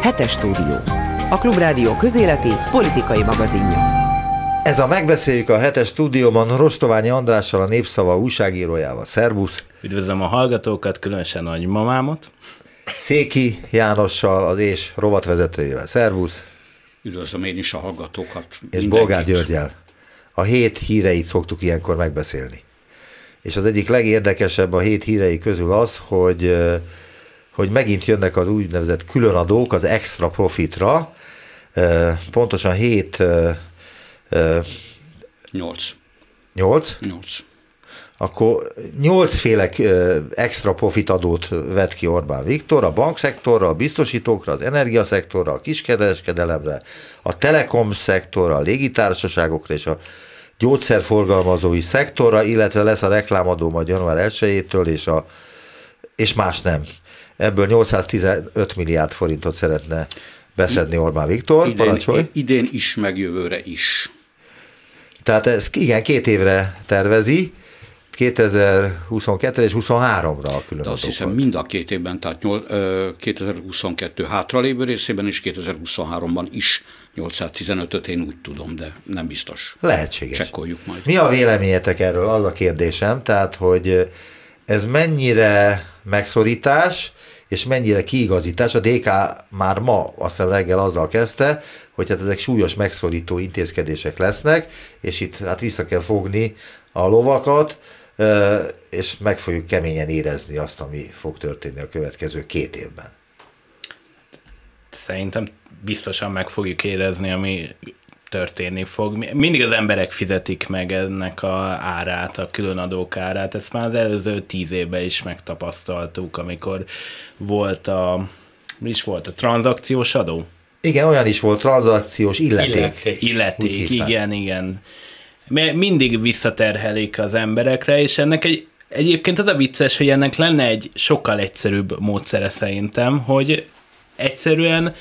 Hetes stúdió. A Klubrádió közéleti politikai magazinja. Ez a megbeszéljük a hetes stúdióban Rostoványi Andrással, a Népszava újságírójával. Szerbusz! Üdvözlöm a hallgatókat, különösen a mamámot. Széki Jánossal, az és rovatvezetőjével. Szervusz! Üdvözlöm én is a hallgatókat. És mindenkit. Bolgár Györgyel. A hét híreit szoktuk ilyenkor megbeszélni. És az egyik legérdekesebb a hét hírei közül az, hogy, hogy megint jönnek az úgynevezett különadók az extra profitra. Pontosan hét... Nyolc. Nyolc? Nyolc. Akkor nyolcféle extra profit adót vett ki Orbán Viktor, a bankszektorra, a biztosítókra, az energiaszektorra, a kiskereskedelemre, a telekom szektorra, a légitársaságokra és a gyógyszerforgalmazói szektorra, illetve lesz a reklámadó majd január 1-től, és, a, és más nem. Ebből 815 milliárd forintot szeretne beszedni Orbán Viktor. Idén, Parancsolj. idén is, meg jövőre is. Tehát ez igen, két évre tervezi, 2022 és 23-ra a külön De azt hiszem mind a két évben, tehát nyol, ö, 2022 hátralévő részében és 2023-ban is 815-öt én úgy tudom, de nem biztos. Lehetséges. Csekkoljuk majd. Mi a véleményetek erről? Az a kérdésem, tehát, hogy ez mennyire megszorítás, és mennyire kiigazítás. A DK már ma, azt hiszem reggel azzal kezdte, hogy hát ezek súlyos megszorító intézkedések lesznek, és itt hát vissza kell fogni a lovakat, és meg fogjuk keményen érezni azt, ami fog történni a következő két évben. Szerintem biztosan meg fogjuk érezni, ami történni fog. Mindig az emberek fizetik meg ennek a árát, a különadók árát. Ezt már az előző tíz évben is megtapasztaltuk, amikor volt a, mi is volt, a tranzakciós adó? Igen, olyan is volt, tranzakciós illeték. Illeték, illeték igen, igen. Mindig visszaterhelik az emberekre, és ennek egy, egyébként az a vicces, hogy ennek lenne egy sokkal egyszerűbb módszere szerintem, hogy egyszerűen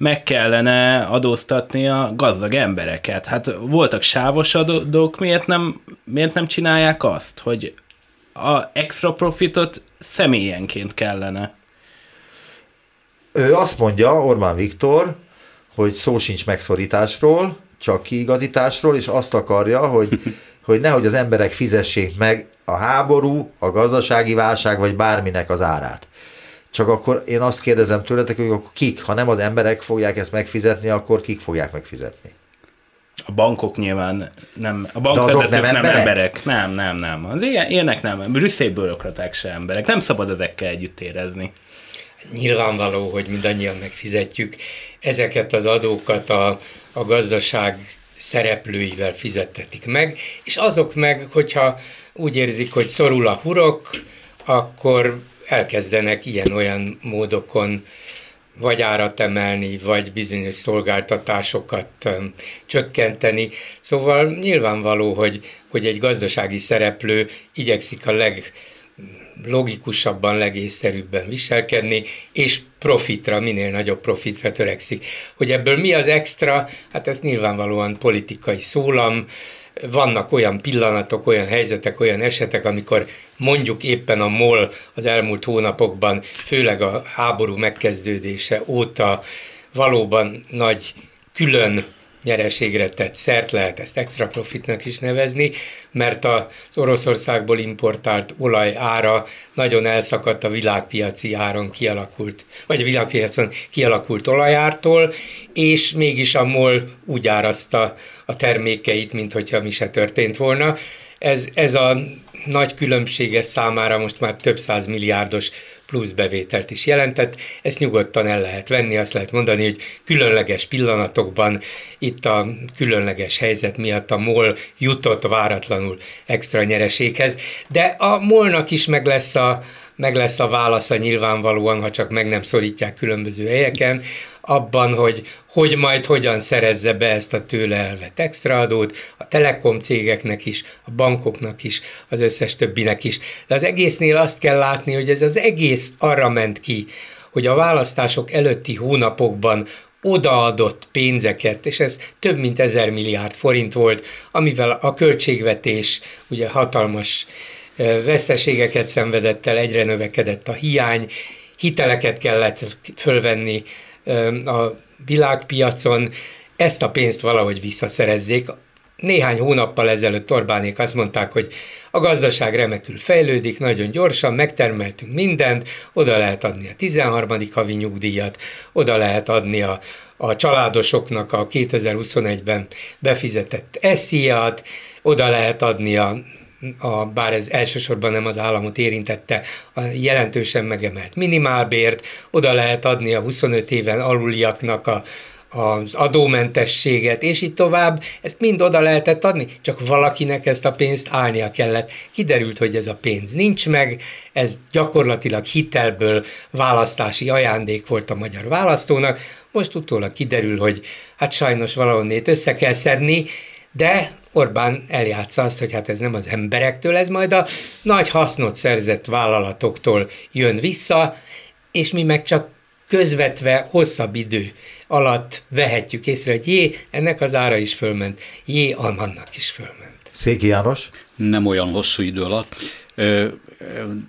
meg kellene adóztatni a gazdag embereket. Hát voltak sávos adók, miért nem, miért nem csinálják azt, hogy a extra profitot személyenként kellene? Ő azt mondja, Orbán Viktor, hogy szó sincs megszorításról, csak kiigazításról, és azt akarja, hogy, hogy nehogy az emberek fizessék meg a háború, a gazdasági válság, vagy bárminek az árát. Csak akkor én azt kérdezem tőletek, hogy akkor kik, ha nem az emberek fogják ezt megfizetni, akkor kik fogják megfizetni? A bankok nyilván nem, a bankvezetők nem, nem emberek? emberek. Nem, nem, nem. Az ilyen, ilyenek nem. Brüsszél bürokraták se emberek. Nem szabad ezekkel együtt érezni. Nyilvánvaló, hogy mindannyian megfizetjük ezeket az adókat a, a gazdaság szereplőivel fizettetik meg, és azok meg, hogyha úgy érzik, hogy szorul a hurok, akkor elkezdenek ilyen-olyan módokon vagy árat emelni, vagy bizonyos szolgáltatásokat um, csökkenteni. Szóval nyilvánvaló, hogy, hogy egy gazdasági szereplő igyekszik a leg logikusabban, legészszerűbben viselkedni, és profitra, minél nagyobb profitra törekszik. Hogy ebből mi az extra, hát ez nyilvánvalóan politikai szólam, vannak olyan pillanatok, olyan helyzetek, olyan esetek, amikor mondjuk éppen a MOL az elmúlt hónapokban, főleg a háború megkezdődése óta valóban nagy külön nyereségre tett szert, lehet ezt extra profitnak is nevezni, mert az Oroszországból importált olaj ára nagyon elszakadt a világpiaci áron kialakult, vagy a világpiacon kialakult olajártól, és mégis a MOL úgy árazta a termékeit, mint hogyha mi se történt volna. Ez, ez a nagy különbsége számára most már több száz milliárdos plusz bevételt is jelentett. Ezt nyugodtan el lehet venni, azt lehet mondani, hogy különleges pillanatokban itt a különleges helyzet miatt a MOL jutott váratlanul extra nyereséghez, de a MOL-nak is meg lesz a, meg lesz a válasza nyilvánvalóan, ha csak meg nem szorítják különböző helyeken, abban, hogy hogy majd hogyan szerezze be ezt a tőle elvett extraadót, a telekom cégeknek is, a bankoknak is, az összes többinek is. De az egésznél azt kell látni, hogy ez az egész arra ment ki, hogy a választások előtti hónapokban odaadott pénzeket, és ez több mint ezer milliárd forint volt, amivel a költségvetés ugye hatalmas veszteségeket szenvedett el, egyre növekedett a hiány, hiteleket kellett fölvenni a világpiacon, ezt a pénzt valahogy visszaszerezzék. Néhány hónappal ezelőtt Orbánék azt mondták, hogy a gazdaság remekül fejlődik, nagyon gyorsan, megtermeltünk mindent, oda lehet adni a 13. havi nyugdíjat, oda lehet adni a, a családosoknak a 2021-ben befizetett esziat, oda lehet adni a a, bár ez elsősorban nem az államot érintette, a jelentősen megemelt minimálbért, oda lehet adni a 25 éven aluliaknak a, az adómentességet, és így tovább, ezt mind oda lehetett adni, csak valakinek ezt a pénzt állnia kellett. Kiderült, hogy ez a pénz nincs meg, ez gyakorlatilag hitelből választási ajándék volt a magyar választónak, most utólag kiderül, hogy hát sajnos valahonnét össze kell szedni, de Orbán eljátsza azt, hogy hát ez nem az emberektől, ez majd a nagy hasznot szerzett vállalatoktól jön vissza, és mi meg csak közvetve hosszabb idő alatt vehetjük észre, hogy jé, ennek az ára is fölment, jé, annak is fölment. Széki János? Nem olyan hosszú idő alatt.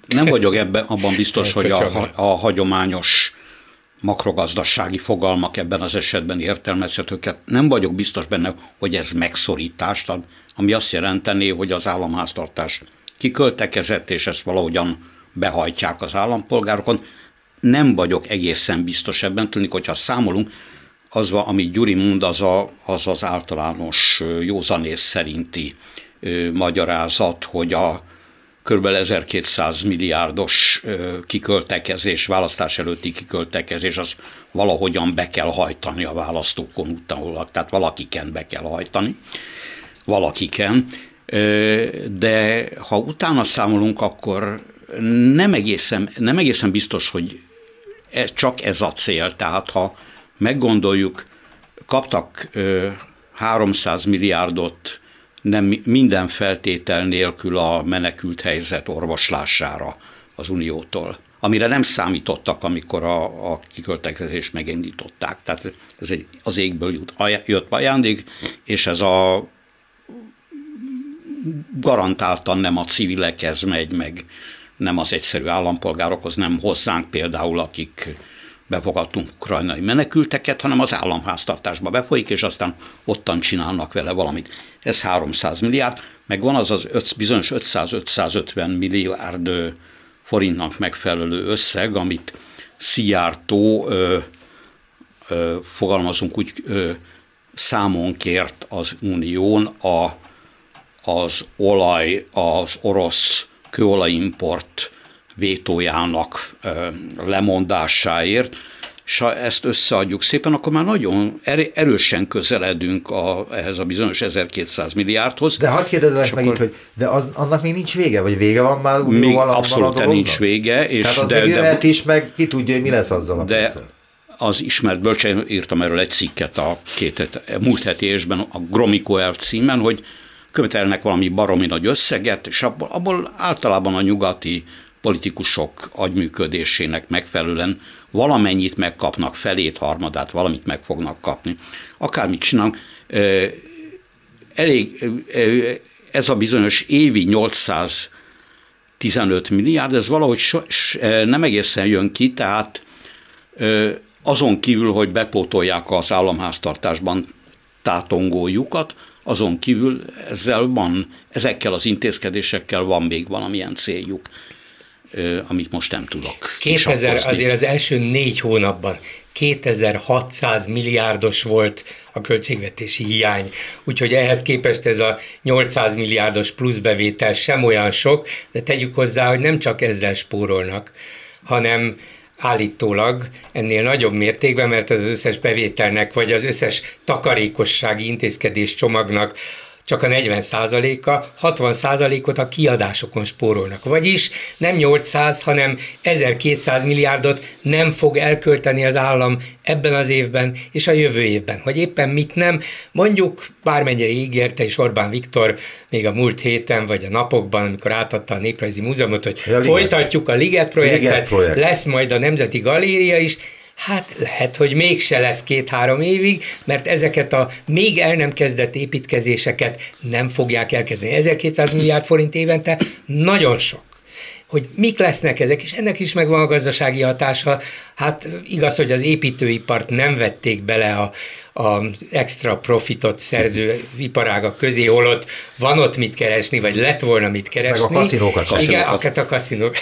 Nem vagyok ebben abban biztos, hogy a, a hagyományos makrogazdasági fogalmak ebben az esetben értelmezhetőket. Nem vagyok biztos benne, hogy ez megszorítást ad, ami azt jelenteni, hogy az államháztartás kiköltekezett, és ezt valahogyan behajtják az állampolgárokon. Nem vagyok egészen biztos ebben, tűnik, hogyha számolunk, az, amit Gyuri mond, az, a, az az általános józanész szerinti ö, magyarázat, hogy a kb. 1200 milliárdos kiköltekezés, választás előtti kiköltekezés, az valahogyan be kell hajtani a választókon utánulag, tehát valakiken be kell hajtani, valakiken, de ha utána számolunk, akkor nem egészen, nem egészen biztos, hogy ez, csak ez a cél, tehát ha meggondoljuk, kaptak 300 milliárdot nem minden feltétel nélkül a menekült helyzet orvoslására az Uniótól, amire nem számítottak, amikor a, a kiköltekezést megindították. Tehát ez egy, az égből jut, jött ajándék, és ez a garantáltan nem a civilekhez megy, meg nem az egyszerű állampolgárokhoz, nem hozzánk például, akik befogadtunk ukrajnai menekülteket, hanem az államháztartásba befolyik, és aztán ottan csinálnak vele valamit. Ez 300 milliárd, meg van az az öt, bizonyos 500-550 milliárd forintnak megfelelő összeg, amit Szijjártó ö, ö, fogalmazunk úgy ö, számon kért az Unión a, az olaj, az orosz kőolajimport vétójának lemondásáért, és ha ezt összeadjuk szépen, akkor már nagyon erősen közeledünk a, ehhez a bizonyos 1200 milliárdhoz. De hadd kérdezzenek meg akkor... itt, hogy de az, annak még nincs vége, vagy vége van már? Még abszolút nincs vége. És Tehát az de, még de, is, meg ki tudja, hogy mi lesz azzal a de, pénzzel. az ismert bölcsen írtam erről egy cikket a két het, múlt heti évben a Gromiko elv címen, hogy követelnek valami baromi nagy összeget, és abból, abból általában a nyugati politikusok agyműködésének megfelelően valamennyit megkapnak, felét, harmadát, valamit meg fognak kapni. Akármit csinálunk, elég, ez a bizonyos évi 815 milliárd, ez valahogy so, nem egészen jön ki, tehát azon kívül, hogy bepótolják az államháztartásban tátongójukat, azon kívül ezzel van, ezekkel az intézkedésekkel van még valamilyen céljuk amit most nem tudok. 2000, azért az első négy hónapban 2600 milliárdos volt a költségvetési hiány, úgyhogy ehhez képest ez a 800 milliárdos pluszbevétel sem olyan sok, de tegyük hozzá, hogy nem csak ezzel spórolnak, hanem állítólag ennél nagyobb mértékben, mert az összes bevételnek, vagy az összes takarékossági intézkedés csomagnak csak a 40 a 60 ot a kiadásokon spórolnak. Vagyis nem 800, hanem 1200 milliárdot nem fog elkölteni az állam ebben az évben és a jövő évben. Hogy éppen mit nem, mondjuk bármennyire ígérte is Orbán Viktor még a múlt héten vagy a napokban, amikor átadta a Néprajzi Múzeumot, hogy a folytatjuk a Liget projektet, Liget projekt. lesz majd a Nemzeti Galéria is, Hát lehet, hogy mégse lesz két-három évig, mert ezeket a még el nem kezdett építkezéseket nem fogják elkezdeni. 1200 milliárd forint évente nagyon sok hogy mik lesznek ezek, és ennek is megvan a gazdasági hatása. Hát igaz, hogy az építőipart nem vették bele a, az extra profitot szerző iparágak közé, holott van ott mit keresni, vagy lett volna mit keresni. Meg a kaszinókat. Igen, a, a kaszinók.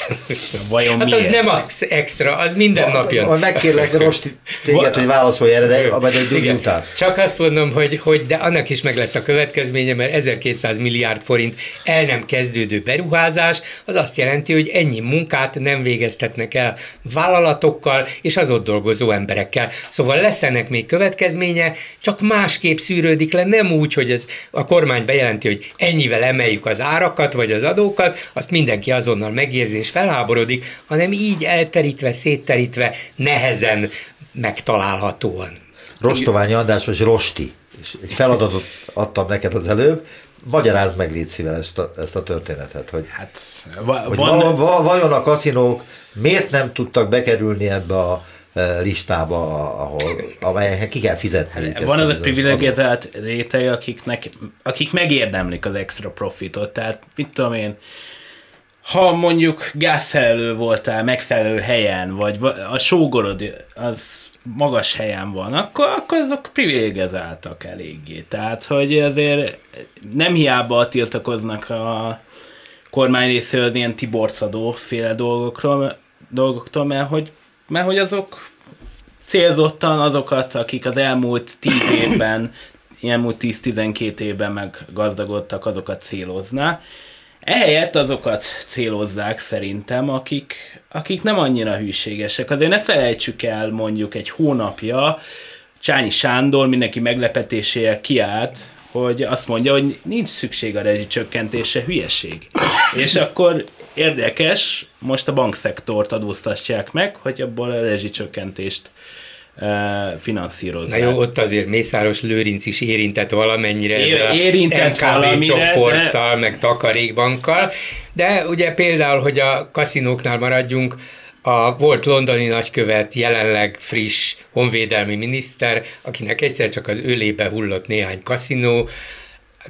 Vajon hát miért? az nem az extra, az minden nap jön. Megkérlek Rosti téged, hogy válaszolj erre, de abban egy után. Csak azt mondom, hogy, hogy de annak is meg lesz a következménye, mert 1200 milliárd forint el nem kezdődő beruházás, az azt jelenti, hogy ennyi munkát nem végeztetnek el vállalatokkal és az ott dolgozó emberekkel. Szóval lesz ennek még következménye, csak másképp szűrődik le, nem úgy, hogy ez a kormány bejelenti, hogy ennyivel emeljük az árakat vagy az adókat, azt mindenki azonnal megérzi és felháborodik, hanem így elterítve, szétterítve, nehezen megtalálhatóan. Rostoványi András, vagy Rosti, és egy feladatot adtam neked az előbb, magyarázd meg légy szíves ezt a, ezt a történetet, hogy, hát, va- hogy van... vajon a kaszinók miért nem tudtak bekerülni ebbe a listába, ahol, amelyeknek ki kell fizetni. Van az a privilegizált réteg, akiknek, akik megérdemlik az extra profitot. Tehát mit tudom én, ha mondjuk gázszerelő voltál megfelelő helyen, vagy a sógorod az magas helyen van, akkor, akkor azok privilegizáltak eléggé. Tehát, hogy azért nem hiába tiltakoznak a kormány részéről ilyen tiborcadó féle dolgokról, dolgoktól, mert hogy mert hogy azok célzottan azokat, akik az elmúlt tíz évben, elmúlt 10-12 évben meggazdagodtak, azokat célozná. Ehelyett azokat célozzák szerintem, akik, akik nem annyira hűségesek. Azért ne felejtsük el mondjuk egy hónapja, Csányi Sándor mindenki meglepetésével kiállt, hogy azt mondja, hogy nincs szükség a rezsicsökkentése, hülyeség. És akkor érdekes, most a bankszektort adóztatják meg, hogy abból a rezsicsökkentést finanszírozni. Na jó, ott azért Mészáros Lőrinc is érintett valamennyire Ér, ezzel érintett MKB valamire, csoporttal, de... meg takarékbankkal, de ugye például, hogy a kaszinóknál maradjunk, a volt londoni nagykövet, jelenleg friss honvédelmi miniszter, akinek egyszer csak az ölébe hullott néhány kaszinó,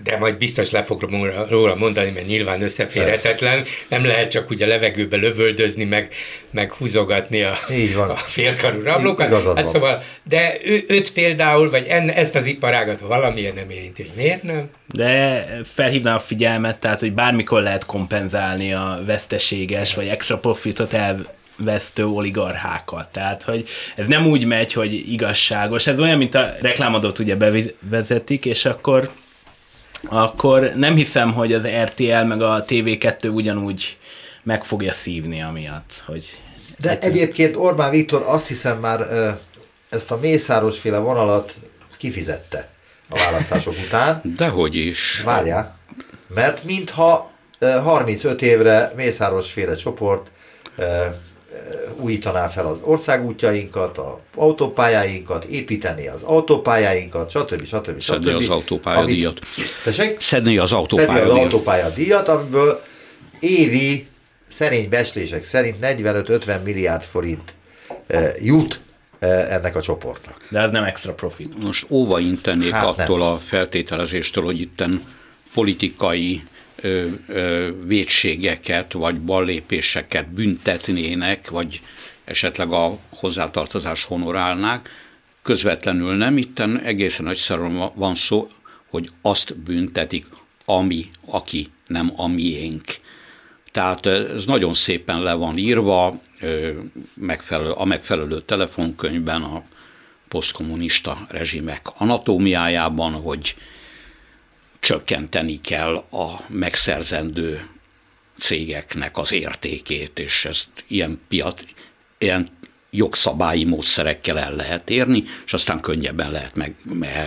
de majd biztos le fog róla mondani, mert nyilván összeférhetetlen. Nem lehet csak úgy a levegőbe lövöldözni, meg, meg húzogatni a, Így van. a félkarú rablókat. Hát szóval, de ő, őt például, vagy en, ezt az iparágat valamiért nem érinti, hogy miért nem? De felhívnám a figyelmet, tehát, hogy bármikor lehet kompenzálni a veszteséges, vagy extra profitot el, vesztő oligarchákat. Tehát, hogy ez nem úgy megy, hogy igazságos. Ez olyan, mint a reklámadót ugye bevezetik, és akkor akkor nem hiszem, hogy az RTL meg a TV2 ugyanúgy meg fogja szívni amiatt, hogy... De egyszer... egyébként Orbán Viktor azt hiszem már ezt a Mészáros féle vonalat kifizette a választások után. Dehogy is. Várjál, mert mintha 35 évre Mészáros féle csoport újítaná fel az országútjainkat, az autópályáinkat, építeni az autópályáinkat, stb. stb. Szedni stb. az autópályadíjat. Tessék? Szedni az autópályadíjat. Szedni az autópályadíjat, amiből évi szerény beslések szerint 45-50 milliárd forint jut ennek a csoportnak. De ez nem extra profit. Most óva intenék hát attól nem. a feltételezéstől, hogy itten politikai ö, ö, védségeket vagy ballépéseket büntetnének, vagy esetleg a hozzátartozás honorálnák, közvetlenül nem, itten egészen egyszerűen van szó, hogy azt büntetik, ami, aki nem a miénk. Tehát ez nagyon szépen le van írva, megfelelő, a megfelelő telefonkönyvben, a posztkommunista rezsimek anatómiájában, hogy csökkenteni kell a megszerzendő cégeknek az értékét, és ezt ilyen piac, ilyen jogszabályi módszerekkel el lehet érni, és aztán könnyebben lehet meg,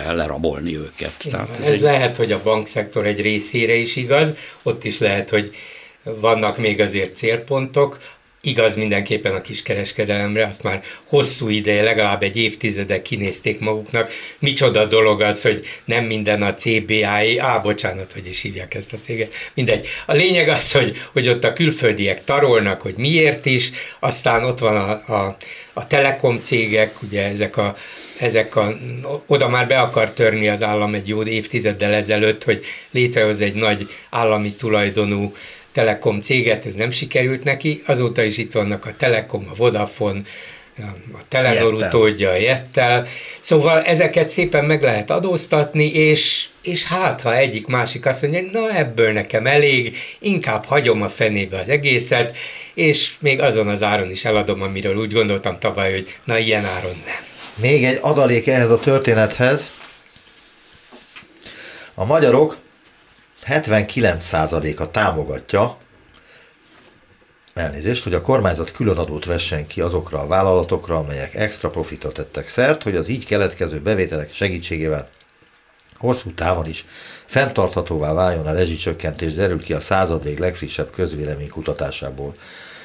lerabolni őket. Tehát ez, ez egy... lehet, hogy a bankszektor egy részére is igaz, ott is lehet, hogy vannak még azért célpontok, igaz mindenképpen a kiskereskedelemre, azt már hosszú ideje, legalább egy évtizede kinézték maguknak. Micsoda dolog az, hogy nem minden a CBI, á, bocsánat, hogy is hívják ezt a céget, mindegy. A lényeg az, hogy, hogy ott a külföldiek tarolnak, hogy miért is, aztán ott van a, a, a telekom cégek, ugye ezek a ezek a, oda már be akar törni az állam egy jó évtizeddel ezelőtt, hogy létrehoz egy nagy állami tulajdonú Telekom céget, ez nem sikerült neki, azóta is itt vannak a Telekom, a Vodafone, a Telenor utódja, a Jettel. Szóval ezeket szépen meg lehet adóztatni, és, és hát, ha egyik másik azt mondja, na ebből nekem elég, inkább hagyom a fenébe az egészet, és még azon az áron is eladom, amiről úgy gondoltam tavaly, hogy na ilyen áron nem. Még egy adalék ehhez a történethez. A magyarok 79%-a támogatja elnézést, hogy a kormányzat különadót vessen ki azokra a vállalatokra, amelyek extra profitot tettek szert, hogy az így keletkező bevételek segítségével hosszú távon is fenntarthatóvá váljon a rezsicsökkentés, derül ki a századvég legfrissebb közvélemény kutatásából.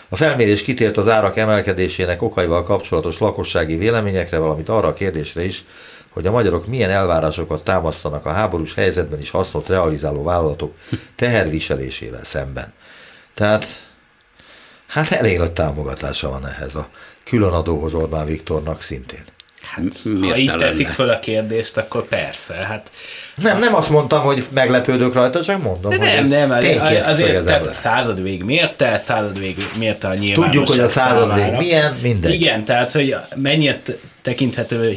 A felmérés kitért az árak emelkedésének okaival kapcsolatos lakossági véleményekre, valamint arra a kérdésre is, hogy a magyarok milyen elvárásokat támasztanak a háborús helyzetben is hasznot realizáló vállalatok teherviselésével szemben. Tehát hát elég nagy támogatása van ehhez a különadóhoz Orbán Viktornak szintén. Hát, ha így teszik föl a kérdést, akkor persze. Hát, nem, nem azt mondtam, hogy meglepődök rajta, csak mondom, de hogy nem, ez nem, azért, azért tehát a századvég mérte, századvég mérte a nyilvánosság Tudjuk, hogy a századvég milyen, mindegy. Igen, tehát, hogy mennyire tekinthető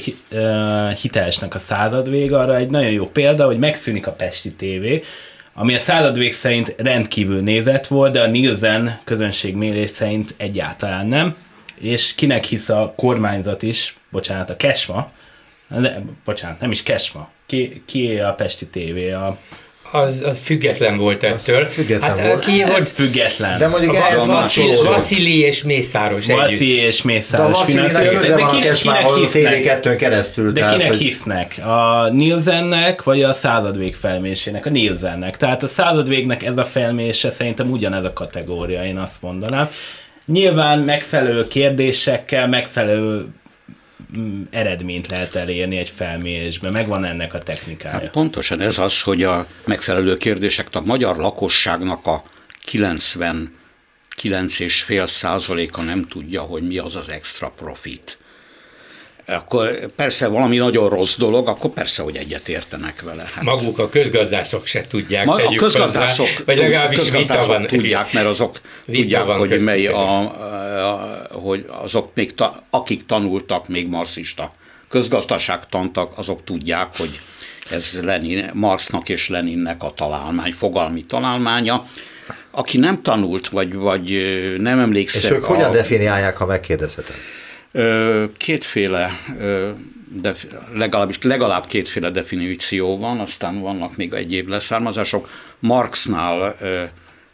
hitelesnek a századvég, arra egy nagyon jó példa, hogy megszűnik a Pesti TV, ami a századvég szerint rendkívül nézett volt, de a Nielsen közönségmérés szerint egyáltalán nem, és kinek hisz a kormányzat is, bocsánat, a Kesma, de, bocsánat, nem is Kesma, ki, ki a Pesti TV, a az, az független volt ettől. Az független hát volt. ki volt független. De mondjuk ehhez Vasili, Vasili és Mészáros Vasili és Mészáros. De a Vasilinek köze van a Kesmához a TV2 keresztül. De tehát, kinek hogy... hisznek? A Nielsennek, vagy a századvég felmésének? A Nielsennek. Tehát a századvégnek ez a felmése szerintem ugyanez a kategória, én azt mondanám. Nyilván megfelelő kérdésekkel, megfelelő mm, eredményt lehet elérni egy felmérésben, megvan ennek a technikája. Hát pontosan ez az, hogy a megfelelő kérdések a magyar lakosságnak a 99,5 százaléka nem tudja, hogy mi az az extra profit akkor persze valami nagyon rossz dolog, akkor persze, hogy egyet értenek vele. Hát. Maguk a közgazdászok se tudják, Ma, a közgazdászok, hozzá, vagy legalábbis vita van. tudják, mert azok tudják, van hogy, mely a, a, hogy azok még, ta, akik tanultak, még marxista közgazdaságtantak, azok tudják, hogy ez Lenin, Marxnak és Leninnek a találmány, fogalmi találmánya. Aki nem tanult, vagy, vagy nem emlékszik. És ők a, hogyan definiálják, ha megkérdezhetem? Kétféle, legalábbis legalább kétféle definíció van, aztán vannak még egyéb leszármazások. Marxnál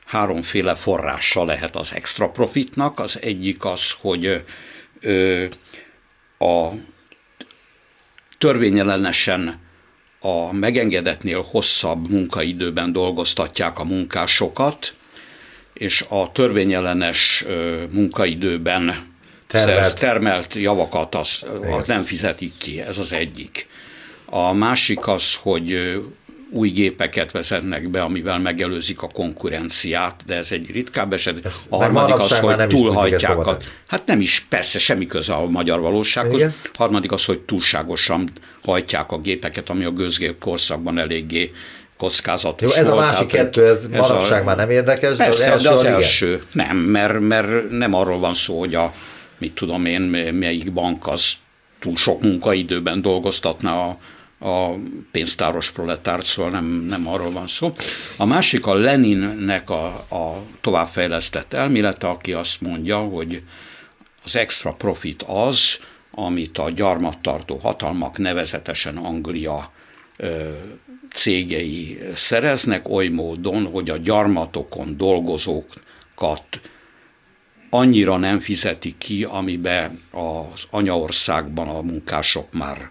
háromféle forrása lehet az extra profitnak. Az egyik az, hogy a törvényellenesen a megengedetnél hosszabb munkaidőben dolgoztatják a munkásokat, és a törvényellenes munkaidőben termelt, termelt javakat az, az nem fizetik ki, ez az egyik. A másik az, hogy új gépeket vezetnek be, amivel megelőzik a konkurenciát, de ez egy ritkább eset. Ez a harmadik az, hogy túlhajtják. A, hát nem is, persze, semmi köze a magyar valósághoz. Igen. A harmadik az, hogy túlságosan hajtják a gépeket, ami a gőzgép korszakban eléggé kockázatos Jó, ez volt, a másik kettő, ez manapság a, már nem érdekes, persze, de az első, de az, az első igen. nem, mert, mert nem arról van szó, hogy a mit tudom én, melyik bank az túl sok munkaidőben dolgoztatná a, a pénztáros proletárt, szóval nem, nem arról van szó. A másik a Leninnek a, a továbbfejlesztett elmélete, aki azt mondja, hogy az extra profit az, amit a gyarmattartó hatalmak, nevezetesen Anglia ö, cégei szereznek oly módon, hogy a gyarmatokon dolgozókat annyira nem fizetik ki, amibe az anyaországban a munkások már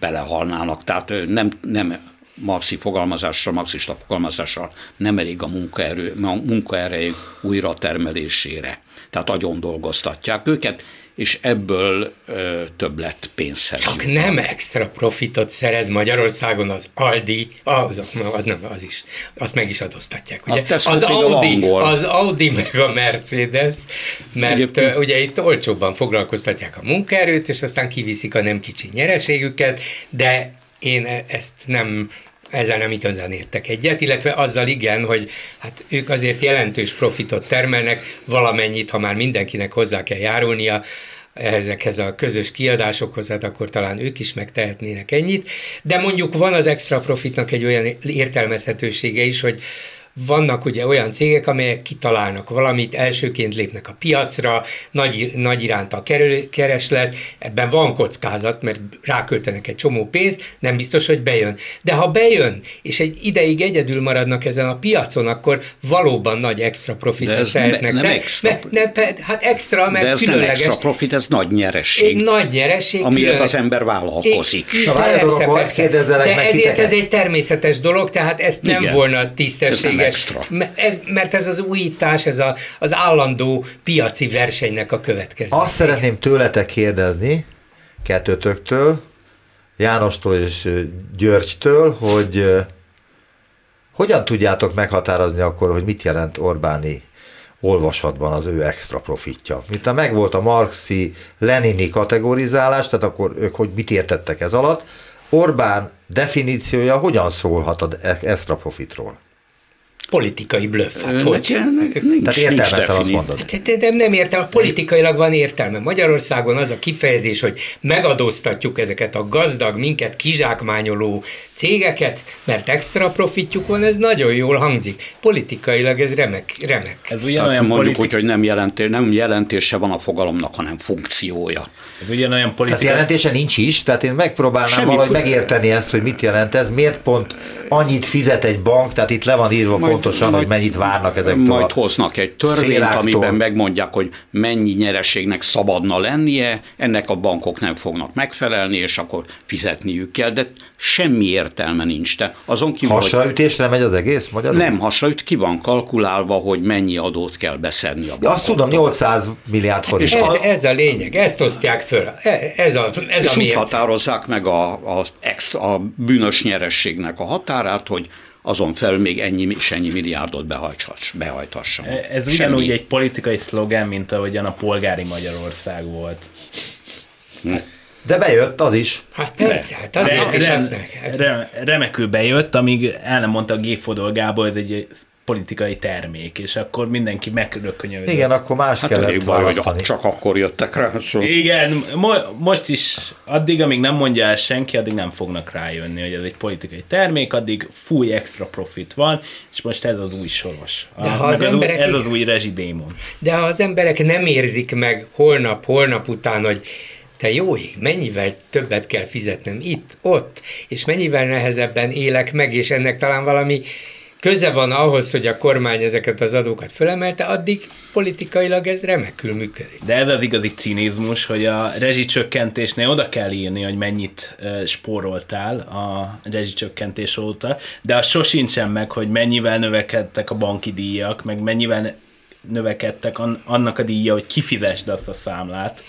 belehalnának. Tehát nem, nem marxi fogalmazással, marxista fogalmazással nem elég a munkaerő, munkaerő újra termelésére. Tehát agyon dolgoztatják őket, és ebből ö, többlet pénzhez Csak jutnak. nem extra profitot szerez Magyarországon az Aldi, az, az nem, az is, azt meg is adóztatják, ugye? Az Audi, az Audi meg a Mercedes, mert Egyébként... ugye itt olcsóbban foglalkoztatják a munkaerőt, és aztán kiviszik a nem kicsi nyereségüket, de én e- ezt nem ezzel nem igazán értek egyet, illetve azzal igen, hogy hát ők azért jelentős profitot termelnek, valamennyit, ha már mindenkinek hozzá kell járulnia, ezekhez a közös kiadásokhoz, hát akkor talán ők is megtehetnének ennyit, de mondjuk van az extra profitnak egy olyan értelmezhetősége is, hogy vannak ugye olyan cégek, amelyek kitalálnak valamit, elsőként lépnek a piacra, nagy, nagy iránt a kereslet, ebben van kockázat, mert ráköltenek egy csomó pénzt, nem biztos, hogy bejön. De ha bejön, és egy ideig egyedül maradnak ezen a piacon, akkor valóban nagy extra profitot tehetnek. Nem, nem extra. Ne, ne, hát extra, mert De ez különleges. nem extra profit, ez nagy nyeresség. Egy nagy nyeresség. Amiért külön... az ember vállalkozik. É, persze, persze. De ezért ez egy természetes dolog, tehát ezt nem Igen. volna tisztességes extra. Ez, mert ez az újítás, ez a, az állandó piaci versenynek a következő. Azt szeretném tőletek kérdezni, kettőtöktől, Jánostól és Györgytől, hogy hogyan tudjátok meghatározni akkor, hogy mit jelent Orbáni olvasatban az ő extra profitja. Mint a megvolt a marxi lenini kategorizálás, tehát akkor ők hogy mit értettek ez alatt, Orbán definíciója hogyan szólhat az extra profitról? Politikai blöff. Hát, hogy? Nincs, Tehát értelmetlen azt mondod. De, de nem értem, politikailag van értelme. Magyarországon az a kifejezés, hogy megadóztatjuk ezeket a gazdag, minket kizsákmányoló cégeket, mert extra profitjuk van, ez nagyon jól hangzik. Politikailag ez remek. remek. Ez ugyanolyan mondjuk politik... úgy, hogy nem, jelenté, nem jelentése van a fogalomnak, hanem funkciója. Ez ugyanolyan politikai... Tehát jelentése nincs is, tehát én megpróbálnám Semmi valahogy megérteni ezt, hogy mit jelent ez, miért pont annyit fizet egy bank, tehát itt le van írva majd, pontosan, majd, hogy mennyit várnak ezektől Majd hoznak egy törvényt, széráktól. amiben megmondják, hogy mennyi nyereségnek szabadna lennie, ennek a bankok nem fognak megfelelni, és akkor fizetniük kell, de semmi értelme nincs. De azon kívül, hasraütésre megy az egész magyar? Nem hasraüt, ki van kalkulálva, hogy mennyi adót kell beszedni a ja, Azt tudom, 800 milliárd forint. Ez, ez a lényeg, ezt osztják föl. E, ez a, ez és a úgy határozzák meg a, a, extra, a bűnös nyerességnek a határát, hogy azon felül még ennyi ennyi milliárdot behajthasson. E, ez ugyanúgy egy politikai szlogán, mint ahogyan a polgári Magyarország volt. Hm. De bejött az is. Hát persze, hát azért is rem, rem, remekül bejött, amíg el nem mondta a G. Fodor Gábor, ez egy politikai termék, és akkor mindenki megrökönyödött. Igen, akkor más hát kellett baj, hogy csak akkor jöttek rá. Szóval. Igen, mo- most is addig, amíg nem mondja el senki, addig nem fognak rájönni, hogy ez egy politikai termék, addig fúj extra profit van, és most ez az új soros. De ha az, emberek, új, ez az új rezsidémon. De ha az emberek nem érzik meg holnap, holnap után, hogy te jó ég, mennyivel többet kell fizetnem itt, ott, és mennyivel nehezebben élek meg, és ennek talán valami köze van ahhoz, hogy a kormány ezeket az adókat fölemelte, addig politikailag ez remekül működik. De ez az igazi cinizmus, hogy a rezsicsökkentésnél oda kell írni, hogy mennyit spóroltál a rezsicsökkentés óta, de az sosincsen meg, hogy mennyivel növekedtek a banki díjak, meg mennyivel növekedtek annak a díja, hogy kifizesd azt a számlát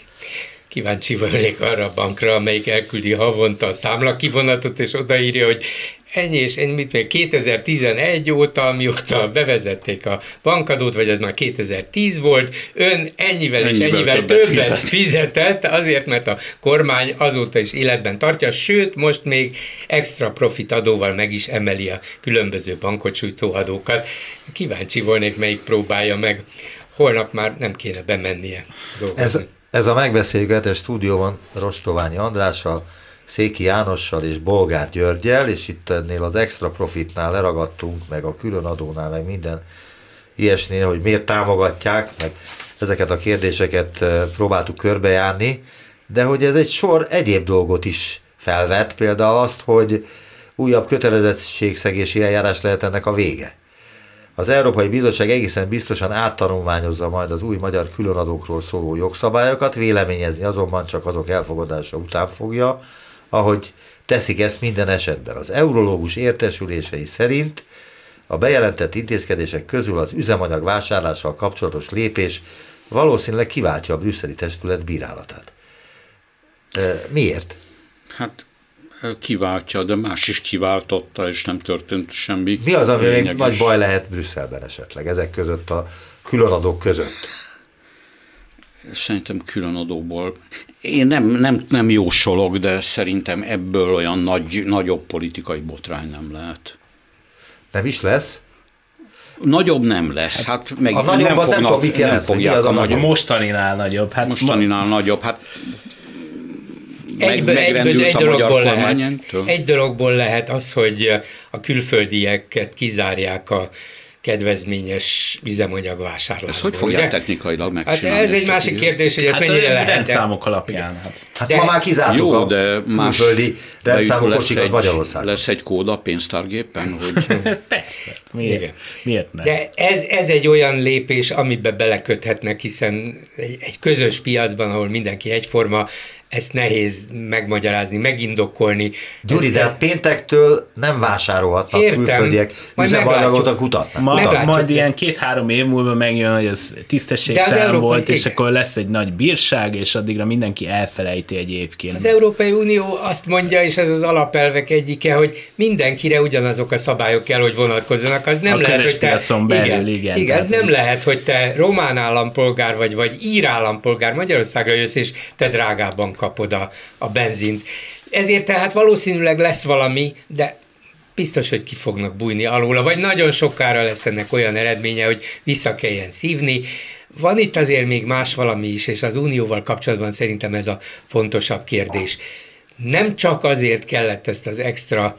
kíváncsi vagyok arra a bankra, amelyik elküldi havonta a számla kivonatot, és odaírja, hogy ennyi és ennyi, mit még 2011 óta, amióta bevezették a bankadót, vagy ez már 2010 volt, ön ennyivel, ennyivel és ennyivel többet, többet fizet. fizetett, azért, mert a kormány azóta is életben tartja, sőt, most még extra profit adóval meg is emeli a különböző bankot sújtó adókat. Kíváncsi volnék, melyik próbálja meg. Holnap már nem kéne bemennie dolgozni. Ez, ez a megbeszélgetés stúdióban Rostoványi Andrással, Széki Jánossal és Bolgár Györgyel, és itt ennél az extra profitnál leragadtunk, meg a különadónál, meg minden ilyesnél, hogy miért támogatják, meg ezeket a kérdéseket eh, próbáltuk körbejárni, de hogy ez egy sor egyéb dolgot is felvet, például azt, hogy újabb kötelezettségszegési eljárás lehet ennek a vége. Az Európai Bizottság egészen biztosan áttanulmányozza majd az új magyar különadókról szóló jogszabályokat, véleményezni azonban csak azok elfogadása után fogja, ahogy teszik ezt minden esetben. Az eurológus értesülései szerint a bejelentett intézkedések közül az üzemanyag vásárlással kapcsolatos lépés valószínűleg kiváltja a brüsszeli testület bírálatát. Miért? Hát kiváltja, de más is kiváltotta, és nem történt semmi. Mi az, ami még nagy baj lehet Brüsszelben esetleg, ezek között a különadók között? Szerintem külön adóból. Én nem, nem, nem jósolok, de szerintem ebből olyan nagy, nagyobb politikai botrány nem lehet. Nem is lesz? Nagyobb nem lesz. Hát meg a nem, fognak, nem, tudom, mit jelent, nem fogják az a, a nagyobb. Mostaninál nagyobb. Hát mostaninál ma... nagyobb. Hát egy, meg, egy, egy, egy, dologból lehet, egy dologból lehet az, hogy a külföldieket kizárják a kedvezményes üzemanyagvásárlásból. Ezt hogy fogják ugye? technikailag hát megcsinálni? Hát ez egy másik kérdés, hogy ez hát mennyire lehet. Rendszámok alapján. Hát, hát de, ma már kizártuk jó, a de más külföldi rendszámok kocsikat Magyarországon. Lesz egy kód a pénztárgépen? Hogy... Persze. Miért? Igen. Miért nem? De ez, ez egy olyan lépés, amiben beleköthetnek, hiszen egy, egy közös piacban, ahol mindenki egyforma, ezt nehéz megmagyarázni, megindokolni. Gyuri, de hát péntektől nem vásárolhatnak Értem. külföldiek üzemanyagot a kutatnak. Ma, majd ilyen két-három év múlva megjön, hogy ez tisztességtelen volt, igen. és akkor lesz egy nagy bírság, és addigra mindenki elfelejti egyébként. Az Európai Unió azt mondja, és ez az alapelvek egyike, hogy mindenkire ugyanazok a szabályok kell, hogy vonatkozzanak. Az nem a lehet, hogy te... Belül, igen, igen, igen ez nem lehet, hogy te román állampolgár vagy, vagy ír állampolgár Magyarországra jössz, és te drágában kapod a, a benzint. Ezért tehát valószínűleg lesz valami, de biztos, hogy ki fognak bújni alóla, vagy nagyon sokára lesz ennek olyan eredménye, hogy vissza kelljen szívni. Van itt azért még más valami is, és az unióval kapcsolatban szerintem ez a fontosabb kérdés. Nem csak azért kellett ezt az extra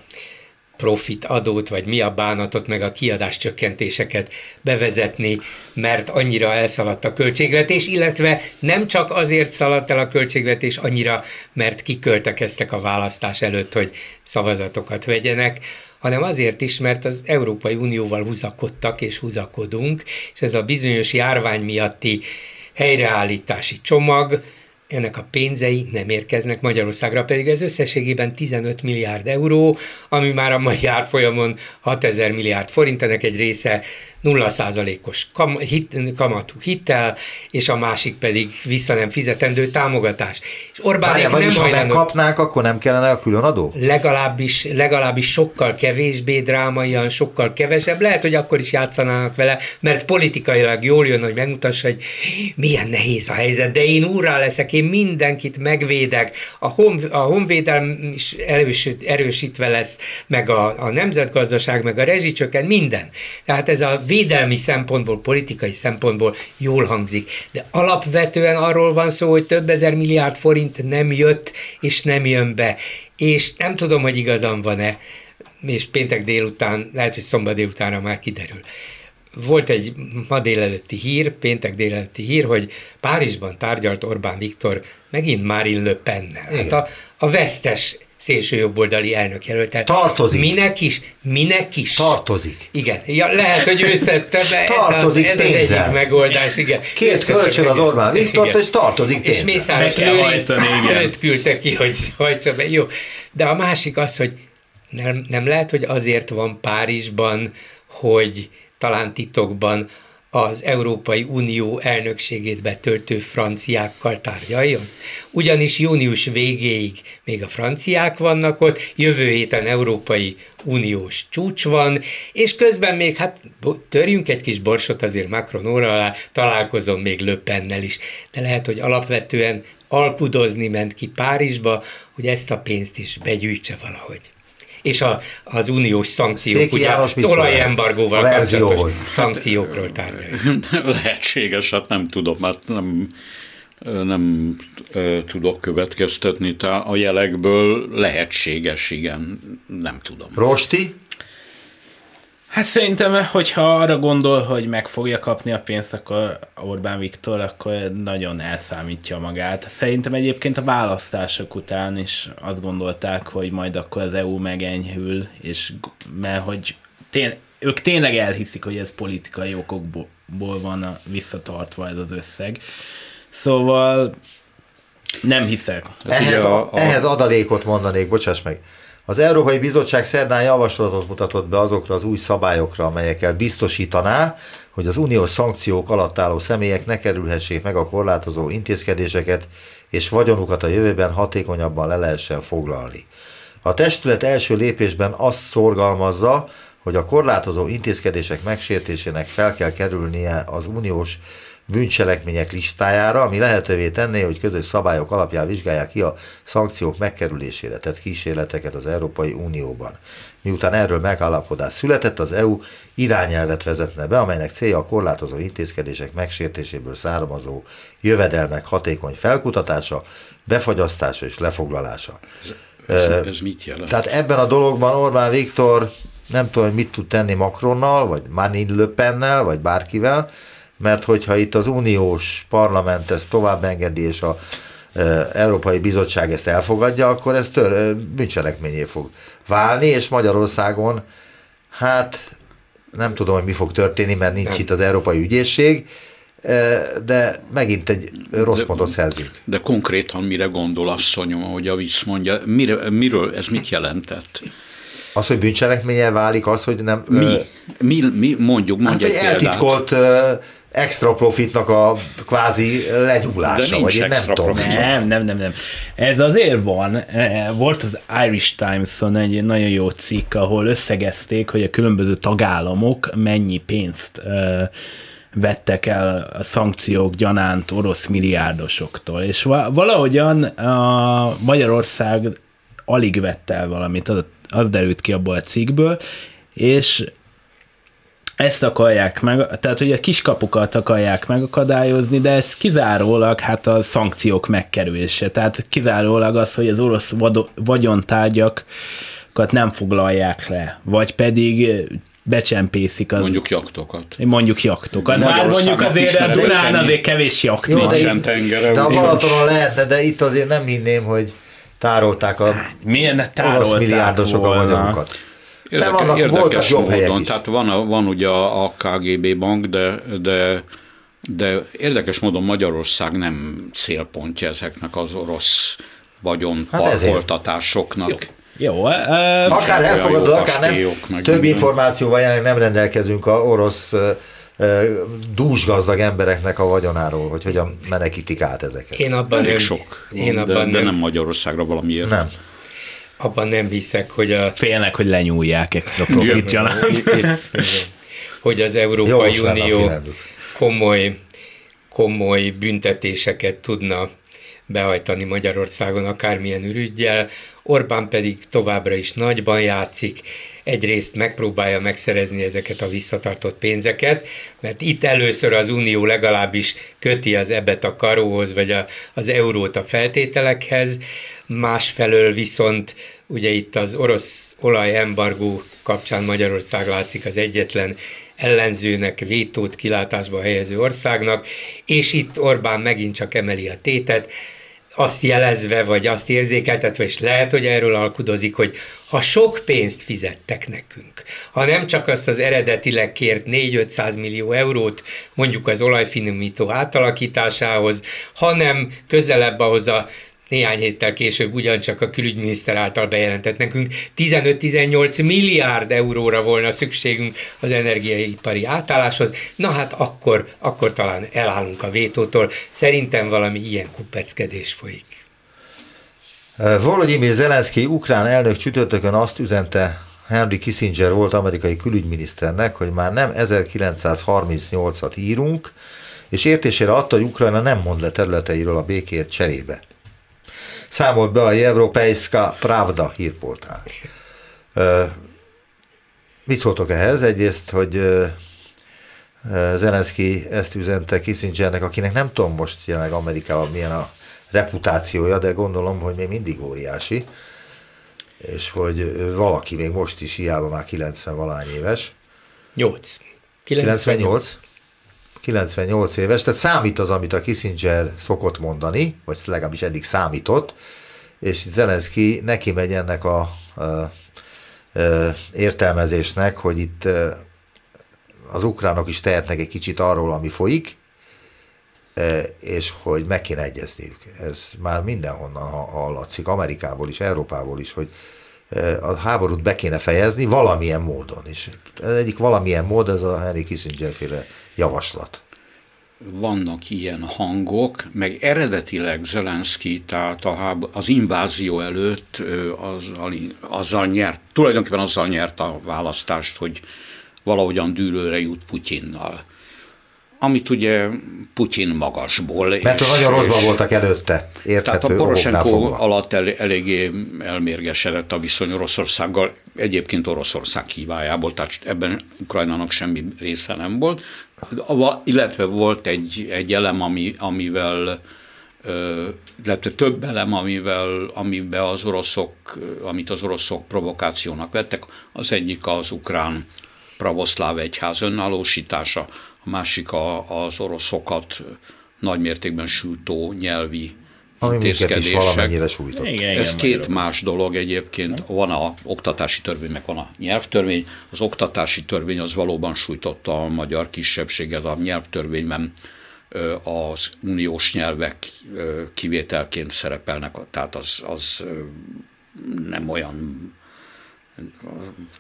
profit adót, vagy mi a bánatot, meg a kiadás csökkentéseket bevezetni, mert annyira elszaladt a költségvetés, illetve nem csak azért szaladt el a költségvetés annyira, mert kiköltekeztek a választás előtt, hogy szavazatokat vegyenek, hanem azért is, mert az Európai Unióval húzakodtak és húzakodunk, és ez a bizonyos járvány miatti helyreállítási csomag, ennek a pénzei nem érkeznek Magyarországra, pedig ez összességében 15 milliárd euró, ami már a mai árfolyamon 6000 milliárd forint, ennek egy része 0%-os kam, hit, kamatú hitel, és a másik pedig vissza nem fizetendő támogatás. És Orbánék Várja, nem. Ha megkapnák, akkor nem kellene a külön adó? Legalábbis, legalábbis sokkal kevésbé drámaian, sokkal kevesebb. Lehet, hogy akkor is játszanának vele, mert politikailag jól jön, hogy megmutassa, hogy milyen nehéz a helyzet, de én úrrá leszek, én mindenkit megvédek, a, hon, a honvédelm is erősít, erősítve lesz, meg a, a nemzetgazdaság, meg a rezsicsökken, minden. Tehát ez a védelmi szempontból, politikai szempontból jól hangzik, de alapvetően arról van szó, hogy több ezer milliárd forint nem jött, és nem jön be. És nem tudom, hogy igazam van-e, és péntek délután, lehet, hogy szombat délutánra már kiderül. Volt egy ma délelőtti hír, péntek délelőtti hír, hogy Párizsban tárgyalt Orbán Viktor megint Marine Le Pennel. Hát a, a vesztes szélső jobboldali elnök jelöltel. Tartozik. Minek is? Minek is? Tartozik. Igen. Ja, lehet, hogy ő szedte be. tartozik ez, az, ez az egyik megoldás. Igen. Kész kölcsön az Orbán Viktor, és tartozik pénzzel. És Mészáros Lőrinc őt küldte ki, hogy hajtsa be. Jó. De a másik az, hogy nem, nem lehet, hogy azért van Párizsban, hogy talán titokban az Európai Unió elnökségét betöltő franciákkal tárgyaljon? Ugyanis június végéig még a franciák vannak ott, jövő héten Európai Uniós csúcs van, és közben még, hát törjünk egy kis borsot azért Macron óra alá, találkozom még Löpennel is, de lehet, hogy alapvetően alkudozni ment ki Párizsba, hogy ezt a pénzt is begyűjtse valahogy és a, az uniós szankciók, Széki ugye János az olajembargóval kapcsolatos szankciókról tárgyaljuk. Lehetséges, hát nem tudom, mert nem nem tudok következtetni, tehát a jelekből lehetséges, igen, nem tudom. Rosti? Hát szerintem, hogyha arra gondol, hogy meg fogja kapni a pénzt, akkor Orbán Viktor akkor nagyon elszámítja magát. Szerintem egyébként a választások után is azt gondolták, hogy majd akkor az EU megenyhül, és mert hogy tény, ők tényleg elhiszik, hogy ez politikai okokból van visszatartva ez az összeg. Szóval nem hiszek. Ehhez, a, a... ehhez adalékot mondanék, bocsáss meg. Az Európai Bizottság szerdán javaslatot mutatott be azokra az új szabályokra, amelyekkel biztosítaná, hogy az uniós szankciók alatt álló személyek ne kerülhessék meg a korlátozó intézkedéseket, és vagyonukat a jövőben hatékonyabban le lehessen foglalni. A testület első lépésben azt szorgalmazza, hogy a korlátozó intézkedések megsértésének fel kell kerülnie az uniós bűncselekmények listájára, ami lehetővé tenné, hogy közös szabályok alapján vizsgálják ki a szankciók megkerülésére tett kísérleteket az Európai Unióban. Miután erről megállapodás született, az EU irányelvet vezetne be, amelynek célja a korlátozó intézkedések megsértéséből származó jövedelmek hatékony felkutatása, befagyasztása és lefoglalása. Ez, ez, ez mit jelent? Tehát ebben a dologban Orbán Viktor nem tudom, hogy mit tud tenni Macronnal, vagy Marine Le Pennel, vagy bárkivel, mert hogyha itt az uniós parlament ezt tovább engedi, és a e, Európai Bizottság ezt elfogadja, akkor ez tör, e, bűncselekményé fog válni, és Magyarországon hát nem tudom, hogy mi fog történni, mert nincs itt az Európai Ügyészség, e, de megint egy rossz de, pontot szerzünk. De konkrétan mire gondol asszonyom, ahogy a visz mondja, mire, miről, ez mit jelentett? Az, hogy bűncselekménye válik, az, hogy nem... Mi? Mi, mi mondjuk, mondja hát, egy eltitkolt extra profitnak a kvázi lenyuglása, vagy én nem tudom. Nem, nem, nem, nem. Ez azért van. E, volt az Irish Times-on egy nagyon jó cikk, ahol összegezték, hogy a különböző tagállamok mennyi pénzt vettek el a szankciók gyanánt orosz milliárdosoktól, és valahogyan a Magyarország alig vett el valamit, az, az derült ki abból a cikkből, és ezt akarják meg, tehát hogy a kiskapukat akarják megakadályozni, de ez kizárólag hát a szankciók megkerülése. Tehát kizárólag az, hogy az orosz vagyontárgyakat nem foglalják le, vagy pedig becsempészik az... Mondjuk jaktokat. Mondjuk jaktokat. Már mondjuk azért a Dunán azért kevés jakt Jó, de, de a Balatonon lehetne, de itt azért nem hinném, hogy tárolták a Milyen orosz milliárdosok volna. a vagyonukat. Érdeke, vannak, érdekes jobb módon, tehát van, van ugye a KGB bank, de, de, de érdekes módon Magyarország nem célpontja ezeknek az orosz vagyon hát parkoltatásoknak. Jó. Jó, uh, akár elfogadod, akár nem. Több információval jelenleg nem rendelkezünk a orosz uh, dúsgazdag embereknek a vagyonáról, hogy hogyan menekítik át ezeket. Én abban nem, sok, én abban de, nem, de nem Magyarországra valamiért. Nem abban nem hiszek, hogy a... Félnek, hogy lenyúlják extra profit gyanánt. hogy az Európai Unió komoly, komoly büntetéseket tudna behajtani Magyarországon akármilyen ürügyjel, Orbán pedig továbbra is nagyban játszik, egyrészt megpróbálja megszerezni ezeket a visszatartott pénzeket, mert itt először az Unió legalábbis köti az ebet a karóhoz, vagy a, az eurót a feltételekhez, másfelől viszont ugye itt az orosz olajembargó kapcsán Magyarország látszik az egyetlen ellenzőnek, vétót kilátásba helyező országnak, és itt Orbán megint csak emeli a tétet, azt jelezve, vagy azt érzékeltetve, és lehet, hogy erről alkudozik, hogy ha sok pénzt fizettek nekünk, ha nem csak azt az eredetileg kért 4-500 millió eurót mondjuk az olajfinomító átalakításához, hanem közelebb ahhoz a néhány héttel később ugyancsak a külügyminiszter által bejelentett nekünk 15-18 milliárd euróra volna szükségünk az energiaipari átálláshoz. Na hát akkor, akkor talán elállunk a vétótól. Szerintem valami ilyen kupeckedés folyik. Volodymyr Zelenszky, ukrán elnök csütörtökön azt üzente Henry Kissinger volt amerikai külügyminiszternek, hogy már nem 1938-at írunk, és értésére adta, hogy Ukrajna nem mond le területeiről a békért cserébe számolt be a Európejska Pravda hírportál. Mit szóltok ehhez? Egyrészt, hogy Zelenszky ezt üzente Kissingernek, akinek nem tudom most jelenleg Amerikában milyen a reputációja, de gondolom, hogy még mindig óriási, és hogy valaki még most is, hiába már 90 valány éves. 8. 98. 98. 98 éves, tehát számít az, amit a Kissinger szokott mondani, vagy legalábbis eddig számított, és Zelenszky neki megy ennek a, a, a értelmezésnek, hogy itt az ukránok is tehetnek egy kicsit arról, ami folyik, és hogy meg kéne egyezniük. Ez már mindenhonnan hallatszik, Amerikából is, Európából is, hogy a háborút be kéne fejezni valamilyen módon. És egyik valamilyen mód, ez a Henry Kissinger féle javaslat. Vannak ilyen hangok, meg eredetileg Zelenszky, tehát a háb- az invázió előtt azzal, azzal nyert, tulajdonképpen azzal nyert a választást, hogy valahogyan dűlőre jut Putyinnal. amit ugye Putyin magasból. Mert és, nagyon rosszban voltak előtte, érthető Tehát a Poroshenko alatt el, eléggé elmérgesedett a viszony Oroszországgal, egyébként Oroszország hívájából, tehát ebben Ukrajnának semmi része nem volt, illetve volt egy, egy elem, ami, amivel illetve több elem, amivel, amiben az oroszok, amit az oroszok provokációnak vettek, az egyik az ukrán pravoszláv egyház önállósítása, a másik a, az oroszokat nagymértékben sújtó nyelvi ami intézkedések. is valamennyire sújtott. Igen, igen, Ez két más dolog egyébként. Van a oktatási törvény, meg van a nyelvtörvény. Az oktatási törvény az valóban sújtotta a magyar kisebbséget, a nyelvtörvényben az uniós nyelvek kivételként szerepelnek, tehát az, az nem olyan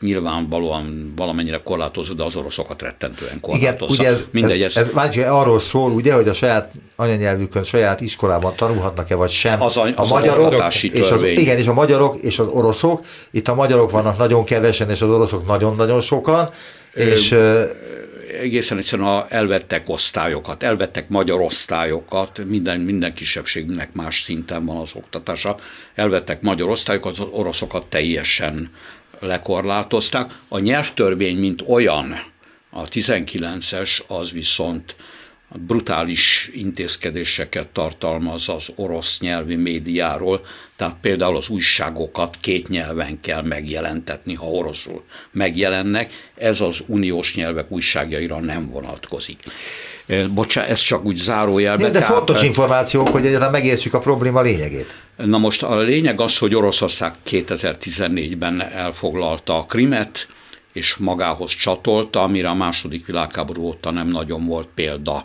nyilvánvalóan valamennyire korlátozó, de az oroszokat rettentően korlátozza. Igen, ugye ez, Mindegy, ez, ez, ez arról szól, ugye, hogy a saját anyanyelvükön, saját iskolában tanulhatnak-e, vagy sem. Az a, az a magyarok, és az, igen, és a magyarok és az oroszok, itt a magyarok vannak nagyon kevesen, és az oroszok nagyon-nagyon sokan, és egészen egyszerűen elvettek osztályokat, elvettek magyar osztályokat, minden, minden kisebbségnek más szinten van az oktatása, elvettek magyar osztályokat, az oroszokat teljesen lekorlátozták. A nyelvtörvény, mint olyan, a 19-es, az viszont brutális intézkedéseket tartalmaz az orosz nyelvi médiáról, tehát például az újságokat két nyelven kell megjelentetni, ha oroszul megjelennek, ez az uniós nyelvek újságjaira nem vonatkozik. Bocsánat, ez csak úgy zárójelben. De tehát, fontos információk, hogy egyáltalán megértsük a probléma lényegét. Na most a lényeg az, hogy Oroszország 2014-ben elfoglalta a Krimet, és magához csatolta, amire a második világháború óta nem nagyon volt példa,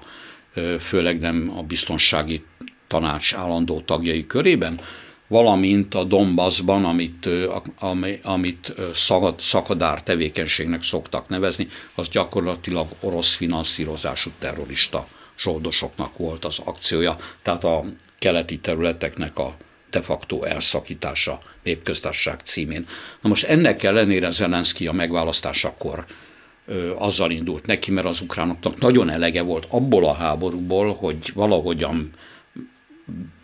főleg nem a biztonsági tanács állandó tagjai körében, valamint a Donbassban, amit, amit szakad, szakadár tevékenységnek szoktak nevezni, az gyakorlatilag orosz finanszírozású terrorista zsoldosoknak volt az akciója, tehát a keleti területeknek a de facto elszakítása népköztársaság címén. Na most ennek ellenére Zelenszky a megválasztásakor ö, azzal indult neki, mert az ukránoknak nagyon elege volt abból a háborúból, hogy valahogyan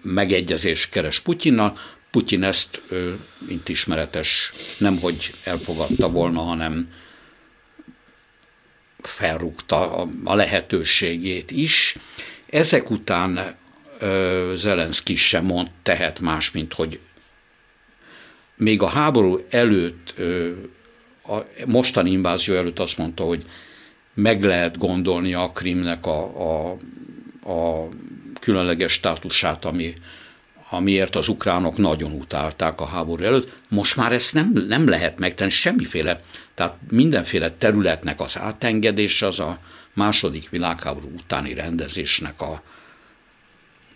megegyezés keres Putyinnal, Putyin ezt, ö, mint ismeretes, nem hogy elfogadta volna, hanem felrúgta a, a lehetőségét is. Ezek után Zelenszky sem mond, tehet más, mint hogy még a háború előtt, a mostani invázió előtt azt mondta, hogy meg lehet gondolni a Krimnek a, a, a különleges státusát, ami, amiért az ukránok nagyon utálták a háború előtt. Most már ezt nem, nem lehet megtenni, semmiféle, tehát mindenféle területnek az átengedése az a második világháború utáni rendezésnek a,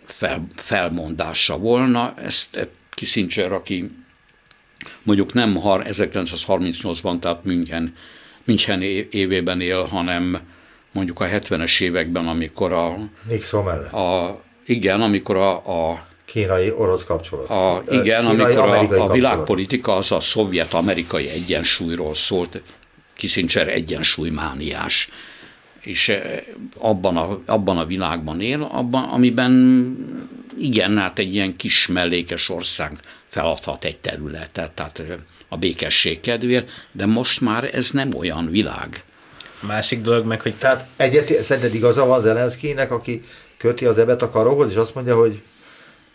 fel, felmondása volna. Ezt Kissinger, aki mondjuk nem 1938-ban, tehát München, München évében él, hanem mondjuk a 70-es években, amikor a... Nixon mellett. A, igen, amikor a, a kínai-orosz kapcsolat. A, igen, kínai, amikor a, a világpolitika az a szovjet-amerikai egyensúlyról szólt, Kissinger egyensúlymániás és eh, abban a, abban a világban él, abban, amiben igen, hát egy ilyen kis mellékes ország feladhat egy területet, tehát eh, a békesség kedvéért, de most már ez nem olyan világ. A másik dolog meg, hogy... Tehát egyet, szerinted igaza van Zelenszkinek, aki köti az ebet a karóhoz, és azt mondja, hogy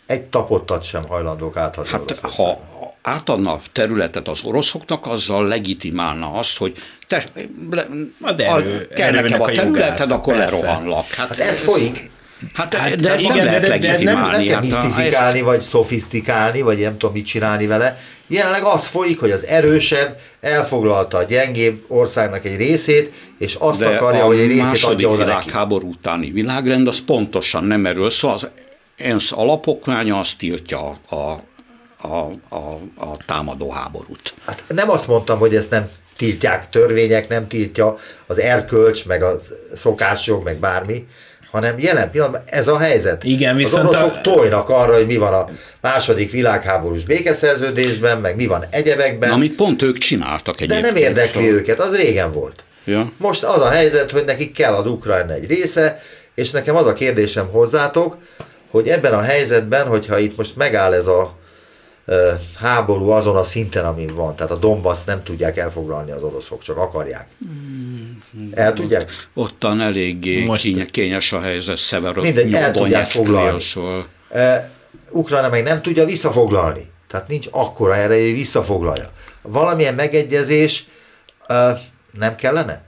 egy tapottat sem hajlandók átadni. Hát ha átadna a területet az oroszoknak, azzal legitimálna azt, hogy te, le, az erő, kell nekem a területed, a akkor persze. lerohanlak. Hát, hát ez, ez folyik. Hát, hát de ezt nem lehet de, de, ez nem, nem kell misztifikálni, vagy szofisztikálni, vagy nem tudom mit csinálni vele. Jelenleg az folyik, hogy az erősebb elfoglalta a gyengébb országnak egy részét, és azt de akarja, hogy egy részét adja oda neki. háború utáni világrend, az pontosan nem erről szól. Az ENSZ alapokmánya azt tiltja a, a, a, a támadó háborút. Hát nem azt mondtam, hogy ezt nem tiltják törvények, nem tiltja az erkölcs, meg a szokásjog, meg bármi, hanem jelen pillanatban ez a helyzet. Igen, viszont az oroszok a... tojnak arra, hogy mi van a második világháborús békeszerződésben, meg mi van egyebekben. Amit pont ők csináltak egyébként. De nem érdekli őket, az régen volt. Ja. Most az a helyzet, hogy nekik kell az Ukrajna egy része, és nekem az a kérdésem hozzátok, hogy ebben a helyzetben, hogyha itt most megáll ez a háború azon a szinten, amin van. Tehát a Donbass nem tudják elfoglalni az oroszok, csak akarják. El tudják? Ottan eléggé Most kényes a helyzet, Szevero, Mindegy, el tudják foglalni. Szól. Ukrajna meg nem tudja visszafoglalni. Tehát nincs akkora erre, hogy visszafoglalja. Valamilyen megegyezés nem kellene?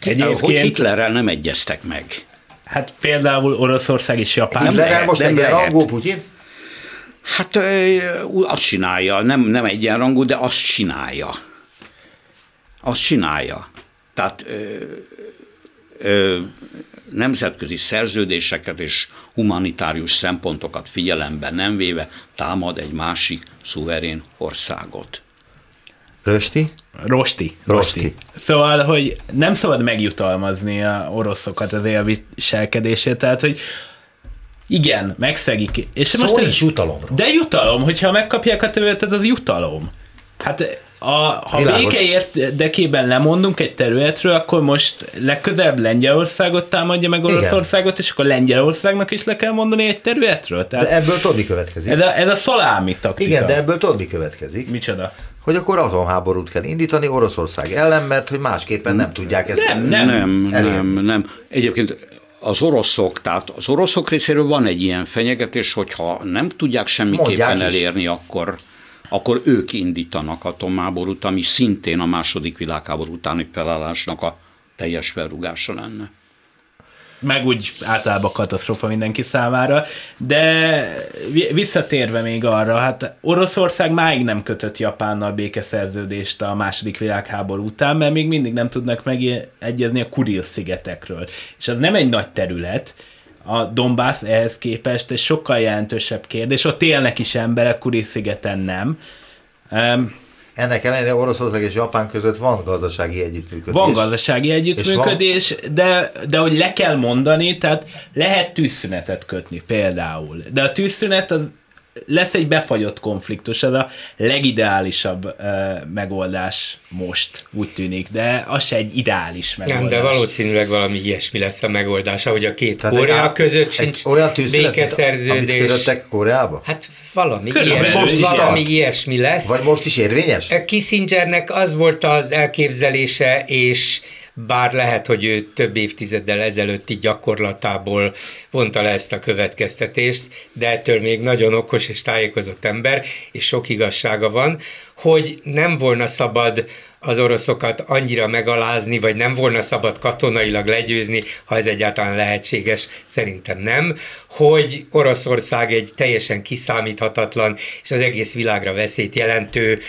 Egyébként... Hogy Hitlerrel nem egyeztek meg? Hát például Oroszország és Japán. Hitlerrel most egyenrangú Putyin? Hát azt csinálja, nem, nem egyenrangú, de azt csinálja. Azt csinálja. Tehát ö, ö, nemzetközi szerződéseket és humanitárius szempontokat figyelembe nem véve támad egy másik szuverén országot. Rösti? Rosti. Rosti. Szóval, hogy nem szabad megjutalmazni a oroszokat az élviselkedését, tehát, hogy igen, megszegik. És Szó most is jutalom. De jutalom, hogyha megkapják a területet, az jutalom. Hát a, ha Világos. béke érdekében lemondunk egy területről, akkor most legközelebb Lengyelországot támadja meg Oroszországot, Igen. és akkor Lengyelországnak is le kell mondani egy területről. Tehát de ebből tudni következik. Ez a, ez a szalámi taktika. Igen, de ebből tudni következik. Micsoda? Hogy akkor atomháborút kell indítani Oroszország ellen, mert hogy másképpen nem tudják ezt Nem, nem, nem, nem, nem. Egyébként az oroszok, tehát az oroszok részéről van egy ilyen fenyegetés, hogyha nem tudják semmiképpen elérni, akkor, akkor ők indítanak atomáborút, ami szintén a második világháború utáni felállásnak a teljes felrugása lenne meg úgy általában katasztrofa mindenki számára, de visszatérve még arra, hát Oroszország máig nem kötött Japánnal békeszerződést a második világháború után, mert még mindig nem tudnak megegyezni a Kuril-szigetekről. És az nem egy nagy terület, a Donbass ehhez képest egy sokkal jelentősebb kérdés, ott élnek is emberek, Kuril-szigeten nem. Um, ennek ellenére Oroszország és Japán között van gazdasági együttműködés. Van gazdasági együttműködés, van... de, de hogy le kell mondani, tehát lehet tűzszünetet kötni például. De a tűzszünet az lesz egy befagyott konfliktus, ez a legideálisabb uh, megoldás most, úgy tűnik, de az se egy ideális megoldás. Nem, de valószínűleg valami ilyesmi lesz a megoldás, hogy a két Tehát Korea között sincs olyan békeszerződés. Amit Koreába? Hát valami ilyesmi, most valami ilyesmi lesz. Vagy most is érvényes? Kissingernek az volt az elképzelése, és bár lehet, hogy ő több évtizeddel ezelőtti gyakorlatából vonta le ezt a következtetést, de ettől még nagyon okos és tájékozott ember, és sok igazsága van, hogy nem volna szabad az oroszokat annyira megalázni, vagy nem volna szabad katonailag legyőzni, ha ez egyáltalán lehetséges, szerintem nem, hogy Oroszország egy teljesen kiszámíthatatlan és az egész világra veszélyt jelentő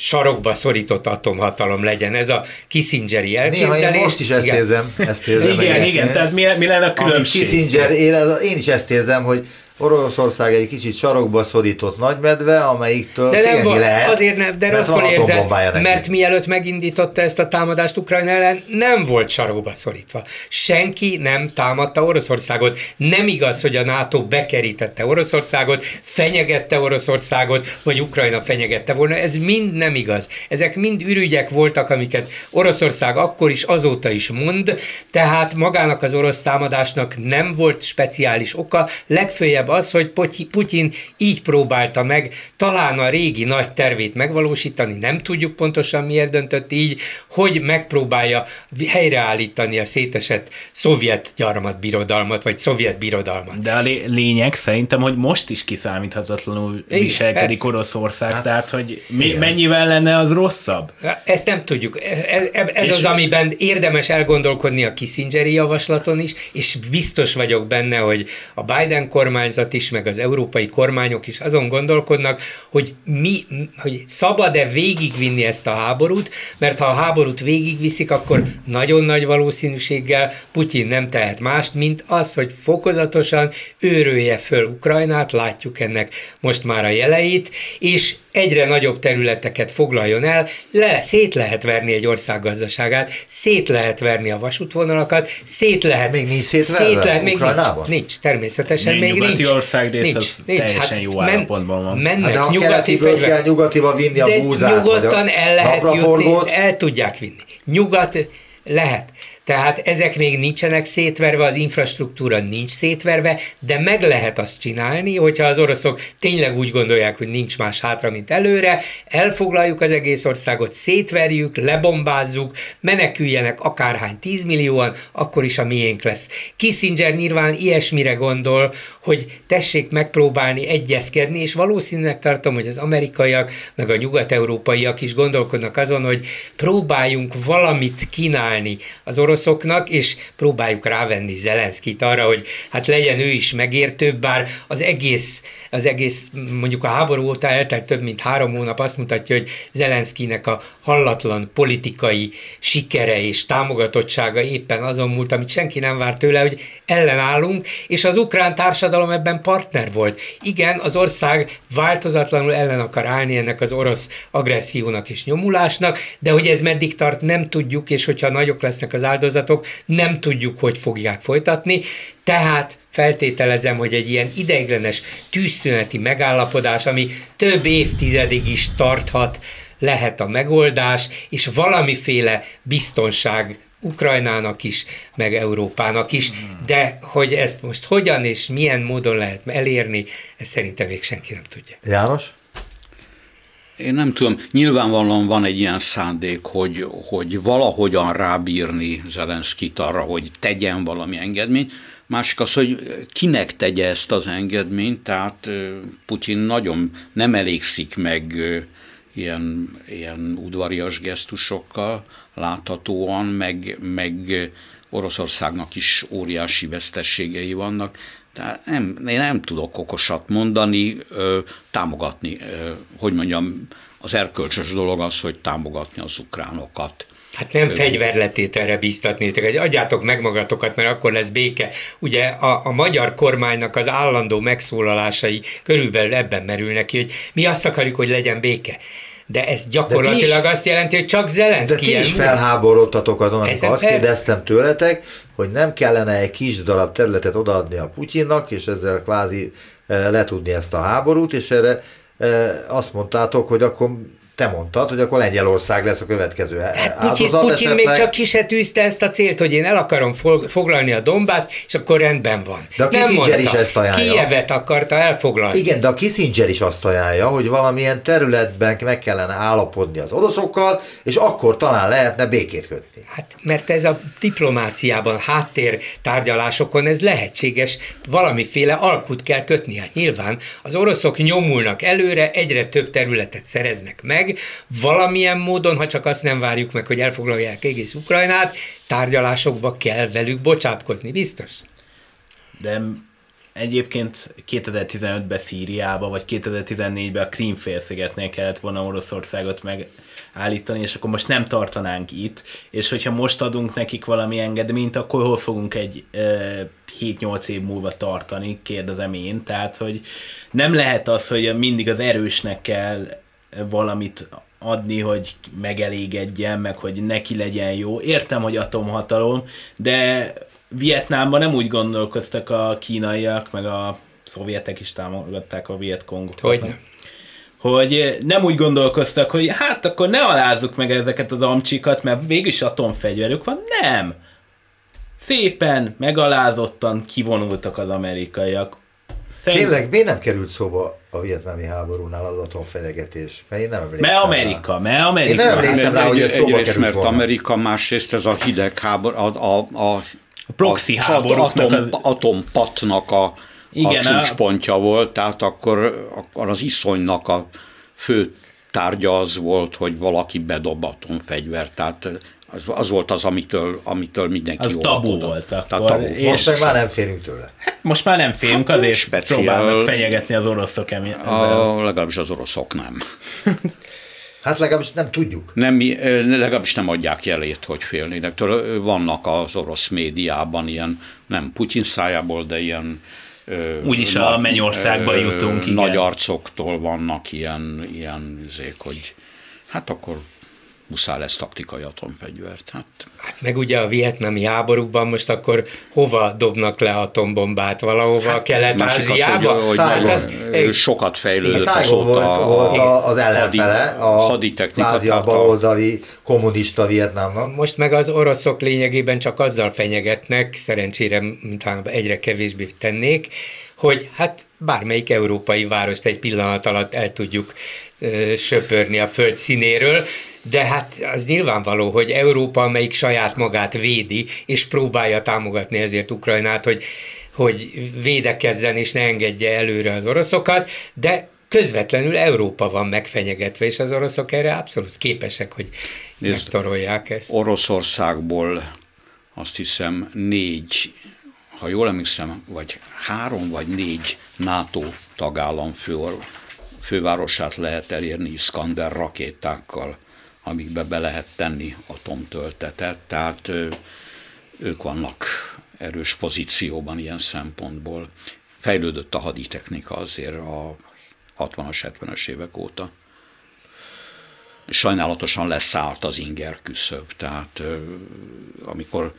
sarokba szorított atomhatalom legyen. Ez a Kissingeri elképzelés. Néha én most is ezt igen. érzem. Ezt érzem igen, igen, igen, tehát mi, mi lenne a különbség? Kissinger, én, én is ezt érzem, hogy Oroszország egy kicsit sarokba szorított nagymedve, amelyiktől de nem, lehet. Azért nem, de rosszul érzed, mert mielőtt megindította ezt a támadást Ukrajna ellen, nem volt sarokba szorítva. Senki nem támadta Oroszországot. Nem igaz, hogy a NATO bekerítette Oroszországot, fenyegette Oroszországot, vagy Ukrajna fenyegette volna. Ez mind nem igaz. Ezek mind ürügyek voltak, amiket Oroszország akkor is, azóta is mond, tehát magának az orosz támadásnak nem volt speciális oka, legfőjebb legfeljebb az, hogy Putyin így próbálta meg talán a régi nagy tervét megvalósítani, nem tudjuk pontosan miért döntött így, hogy megpróbálja helyreállítani a szétesett szovjet gyarmatbirodalmat, vagy szovjet birodalmat. De a lényeg szerintem, hogy most is kiszámíthatatlanul Igen, viselkedik persze. Oroszország, hát, tehát hogy mi, mennyivel lenne az rosszabb? Ezt nem tudjuk. Ez, ez az, amiben érdemes elgondolkodni a Kissingeri javaslaton is, és biztos vagyok benne, hogy a Biden kormány kormányzat is, meg az európai kormányok is azon gondolkodnak, hogy mi, hogy szabad-e végigvinni ezt a háborút, mert ha a háborút végigviszik, akkor nagyon nagy valószínűséggel Putyin nem tehet mást, mint azt, hogy fokozatosan őrölje föl Ukrajnát, látjuk ennek most már a jeleit, és egyre nagyobb területeket foglaljon el, le, szét lehet verni egy ország gazdaságát, szét lehet verni a vasútvonalakat, szét lehet... Még nincs szétverve szét lehet, még nincs, nincs, természetesen még, még nincs. ország rész nincs, az nincs. teljesen hát jó men, állapotban van. Mennek hát de nyugati fegyver... kell nyugatiba vinni a búzát, nyugodtan el lehet jutni, el tudják vinni. Nyugat lehet. Tehát ezek még nincsenek szétverve, az infrastruktúra nincs szétverve, de meg lehet azt csinálni, hogyha az oroszok tényleg úgy gondolják, hogy nincs más hátra, mint előre, elfoglaljuk az egész országot, szétverjük, lebombázzuk, meneküljenek akárhány tízmillióan, akkor is a miénk lesz. Kissinger nyilván ilyesmire gondol, hogy tessék megpróbálni egyezkedni, és valószínűleg tartom, hogy az amerikaiak, meg a nyugat-európaiak is gondolkodnak azon, hogy próbáljunk valamit kínálni az orosz oroszoknak, és próbáljuk rávenni Zelenszkit arra, hogy hát legyen ő is megértőbb, bár az egész, az egész mondjuk a háború óta eltelt több mint három hónap azt mutatja, hogy Zelenszkinek a hallatlan politikai sikere és támogatottsága éppen azon múlt, amit senki nem várt tőle, hogy ellenállunk, és az ukrán társadalom ebben partner volt. Igen, az ország változatlanul ellen akar állni ennek az orosz agressziónak és nyomulásnak, de hogy ez meddig tart, nem tudjuk, és hogyha nagyok lesznek az áldozatok, áldozatok, nem tudjuk, hogy fogják folytatni, tehát feltételezem, hogy egy ilyen ideiglenes tűzszüneti megállapodás, ami több évtizedig is tarthat, lehet a megoldás, és valamiféle biztonság Ukrajnának is, meg Európának is, de hogy ezt most hogyan és milyen módon lehet elérni, ezt szerintem még senki nem tudja. János? Én nem tudom, nyilvánvalóan van egy ilyen szándék, hogy, hogy valahogyan rábírni Zelenszkit arra, hogy tegyen valami engedményt. Másik az, hogy kinek tegye ezt az engedményt, tehát Putyin nagyon nem elégszik meg ilyen, ilyen udvarias gesztusokkal láthatóan, meg, meg Oroszországnak is óriási vesztességei vannak. Tehát nem, én nem tudok okosat mondani, ö, támogatni, ö, hogy mondjam, az erkölcsös dolog az, hogy támogatni az ukránokat. Hát nem fegyverletételre bíztatni, hogy adjátok meg magatokat, mert akkor lesz béke. Ugye a, a magyar kormánynak az állandó megszólalásai körülbelül ebben merülnek ki, hogy mi azt akarjuk, hogy legyen béke de ez gyakorlatilag de is, azt jelenti, hogy csak Zelenszky. De ti is felháborodtatok azon, amikor azt kérdeztem tőletek, hogy nem kellene egy kis darab területet odaadni a Putyinnak, és ezzel kvázi eh, letudni ezt a háborút, és erre eh, azt mondtátok, hogy akkor te mondtad, hogy akkor Lengyelország lesz a következő hát Putyin, Putyin esetleg... még csak ki se tűzte ezt a célt, hogy én el akarom foglalni a Dombászt, és akkor rendben van. De a Kissinger is ezt ajánlja. Kievet akarta elfoglalni. Igen, de a Kissinger is azt ajánlja, hogy valamilyen területben meg kellene állapodni az oroszokkal, és akkor talán lehetne békét kötni. Hát mert ez a diplomáciában, háttér tárgyalásokon ez lehetséges, valamiféle alkut kell kötni. Hát nyilván az oroszok nyomulnak előre, egyre több területet szereznek meg, meg, valamilyen módon, ha csak azt nem várjuk meg, hogy elfoglalják egész Ukrajnát, tárgyalásokba kell velük bocsátkozni, biztos? De egyébként 2015-ben Szíriába, vagy 2014-ben a Krímfélszigetnél kellett volna Oroszországot megállítani, és akkor most nem tartanánk itt, és hogyha most adunk nekik valami engedményt, akkor hol fogunk egy e, 7-8 év múlva tartani, kérdezem én, tehát hogy nem lehet az, hogy mindig az erősnek kell valamit adni, hogy megelégedjen, meg hogy neki legyen jó. Értem, hogy atomhatalom, de Vietnámban nem úgy gondolkoztak a kínaiak, meg a szovjetek is támogatták a Vietkongot. Hogy nem. Hogy nem úgy gondolkoztak, hogy hát akkor ne alázzuk meg ezeket az amcsikat, mert végülis atomfegyverük van. Nem! Szépen, megalázottan kivonultak az amerikaiak. Szerint... Tényleg miért nem került szóba a vietnámi háborúnál az atomfenyegetés? Mert én nem emlékszem Mert Amerika, mert Amerika. Én nem emlékszem rá, hogy ez szóba Egyrészt, mert volna. Amerika, másrészt ez a hideg háború, a, a, a, a proxy a, atom, az... atompatnak a, Igen, a csúcspontja a... volt, tehát akkor, akkor az iszonynak a fő tárgya az volt, hogy valaki bedob atomfegyvert, tehát az, az volt az, amitől, amitől mindenki Az tabu volt akkor. Tabu. És most meg már nem félünk tőle. Hát most már nem félünk, hát azért speciál, próbálnak fenyegetni az oroszok emiatt. A, legalábbis az oroszok nem. Hát legalábbis nem tudjuk. Nem, legalábbis nem adják jelét, hogy félnének. Vannak az orosz médiában ilyen, nem Putyin szájából, de ilyen Úgyis a mennyországba jutunk. Igen. Nagy arcoktól vannak ilyen, ilyen üzék, hogy hát akkor muszáj lesz taktikai atomfegyvert. Hát. hát meg ugye a vietnami háborúban most akkor hova dobnak le atombombát? Valahova hát, Kelet-Ázsiába? Hogy, hogy hát ő sokat fejlődött azóta volt a, az ellenfele, a haditechnika, a baloldali kommunista Vietnámnak. Most meg az oroszok lényegében csak azzal fenyegetnek, szerencsére mintha egyre kevésbé tennék, hogy hát bármelyik európai várost egy pillanat alatt el tudjuk söpörni a föld színéről, de hát az nyilvánvaló, hogy Európa, amelyik saját magát védi, és próbálja támogatni ezért Ukrajnát, hogy, hogy védekezzen és ne engedje előre az oroszokat, de közvetlenül Európa van megfenyegetve, és az oroszok erre abszolút képesek, hogy Nézd, megtorolják ezt. Oroszországból azt hiszem négy, ha jól emlékszem, vagy három vagy négy NATO tagállam fő, fővárosát lehet elérni Iskander rakétákkal amikbe be lehet tenni atomtöltetet, tehát ők vannak erős pozícióban ilyen szempontból. Fejlődött a haditechnika azért a 60-as, 70-es évek óta. Sajnálatosan leszállt az inger küszöb, tehát amikor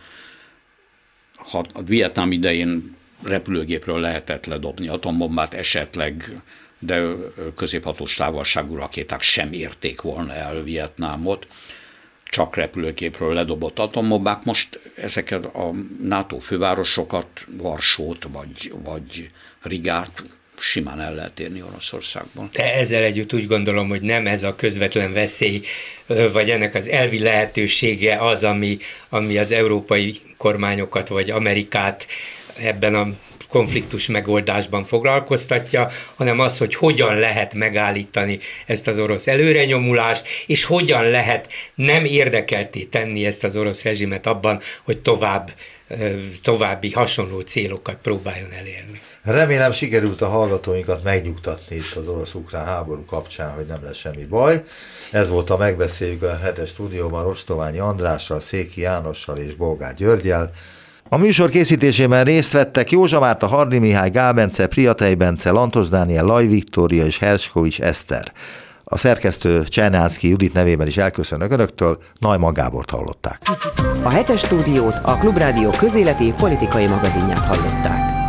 a Vietnám idején repülőgépről lehetett ledobni atombombát, esetleg de középhatós távolságú rakéták sem érték volna el Vietnámot, csak repülőképről ledobott atombombák. Most ezeket a NATO fővárosokat, Varsót vagy, vagy Rigát simán el lehet érni Oroszországból. De ezzel együtt úgy gondolom, hogy nem ez a közvetlen veszély, vagy ennek az elvi lehetősége az, ami, ami az európai kormányokat, vagy Amerikát ebben a konfliktus megoldásban foglalkoztatja, hanem az, hogy hogyan lehet megállítani ezt az orosz előrenyomulást, és hogyan lehet nem érdekelté tenni ezt az orosz rezsimet abban, hogy tovább további hasonló célokat próbáljon elérni. Remélem sikerült a hallgatóinkat megnyugtatni itt az orosz-ukrán háború kapcsán, hogy nem lesz semmi baj. Ez volt a megbeszéljük a hetes stúdióban Rostoványi Andrással, Széki Jánossal és Bolgár Györgyel. A műsor készítésében részt vettek Józsa Márta, Hardi Mihály, Gál Bence, Priatei Bence, Lantos Dániel, Laj Viktória és Herskovics Eszter. A szerkesztő Csernánszki Judit nevében is elköszönök Önöktől, Najman Gábort hallották. A hetes stúdiót a Klubrádió közéleti politikai magazinját hallották.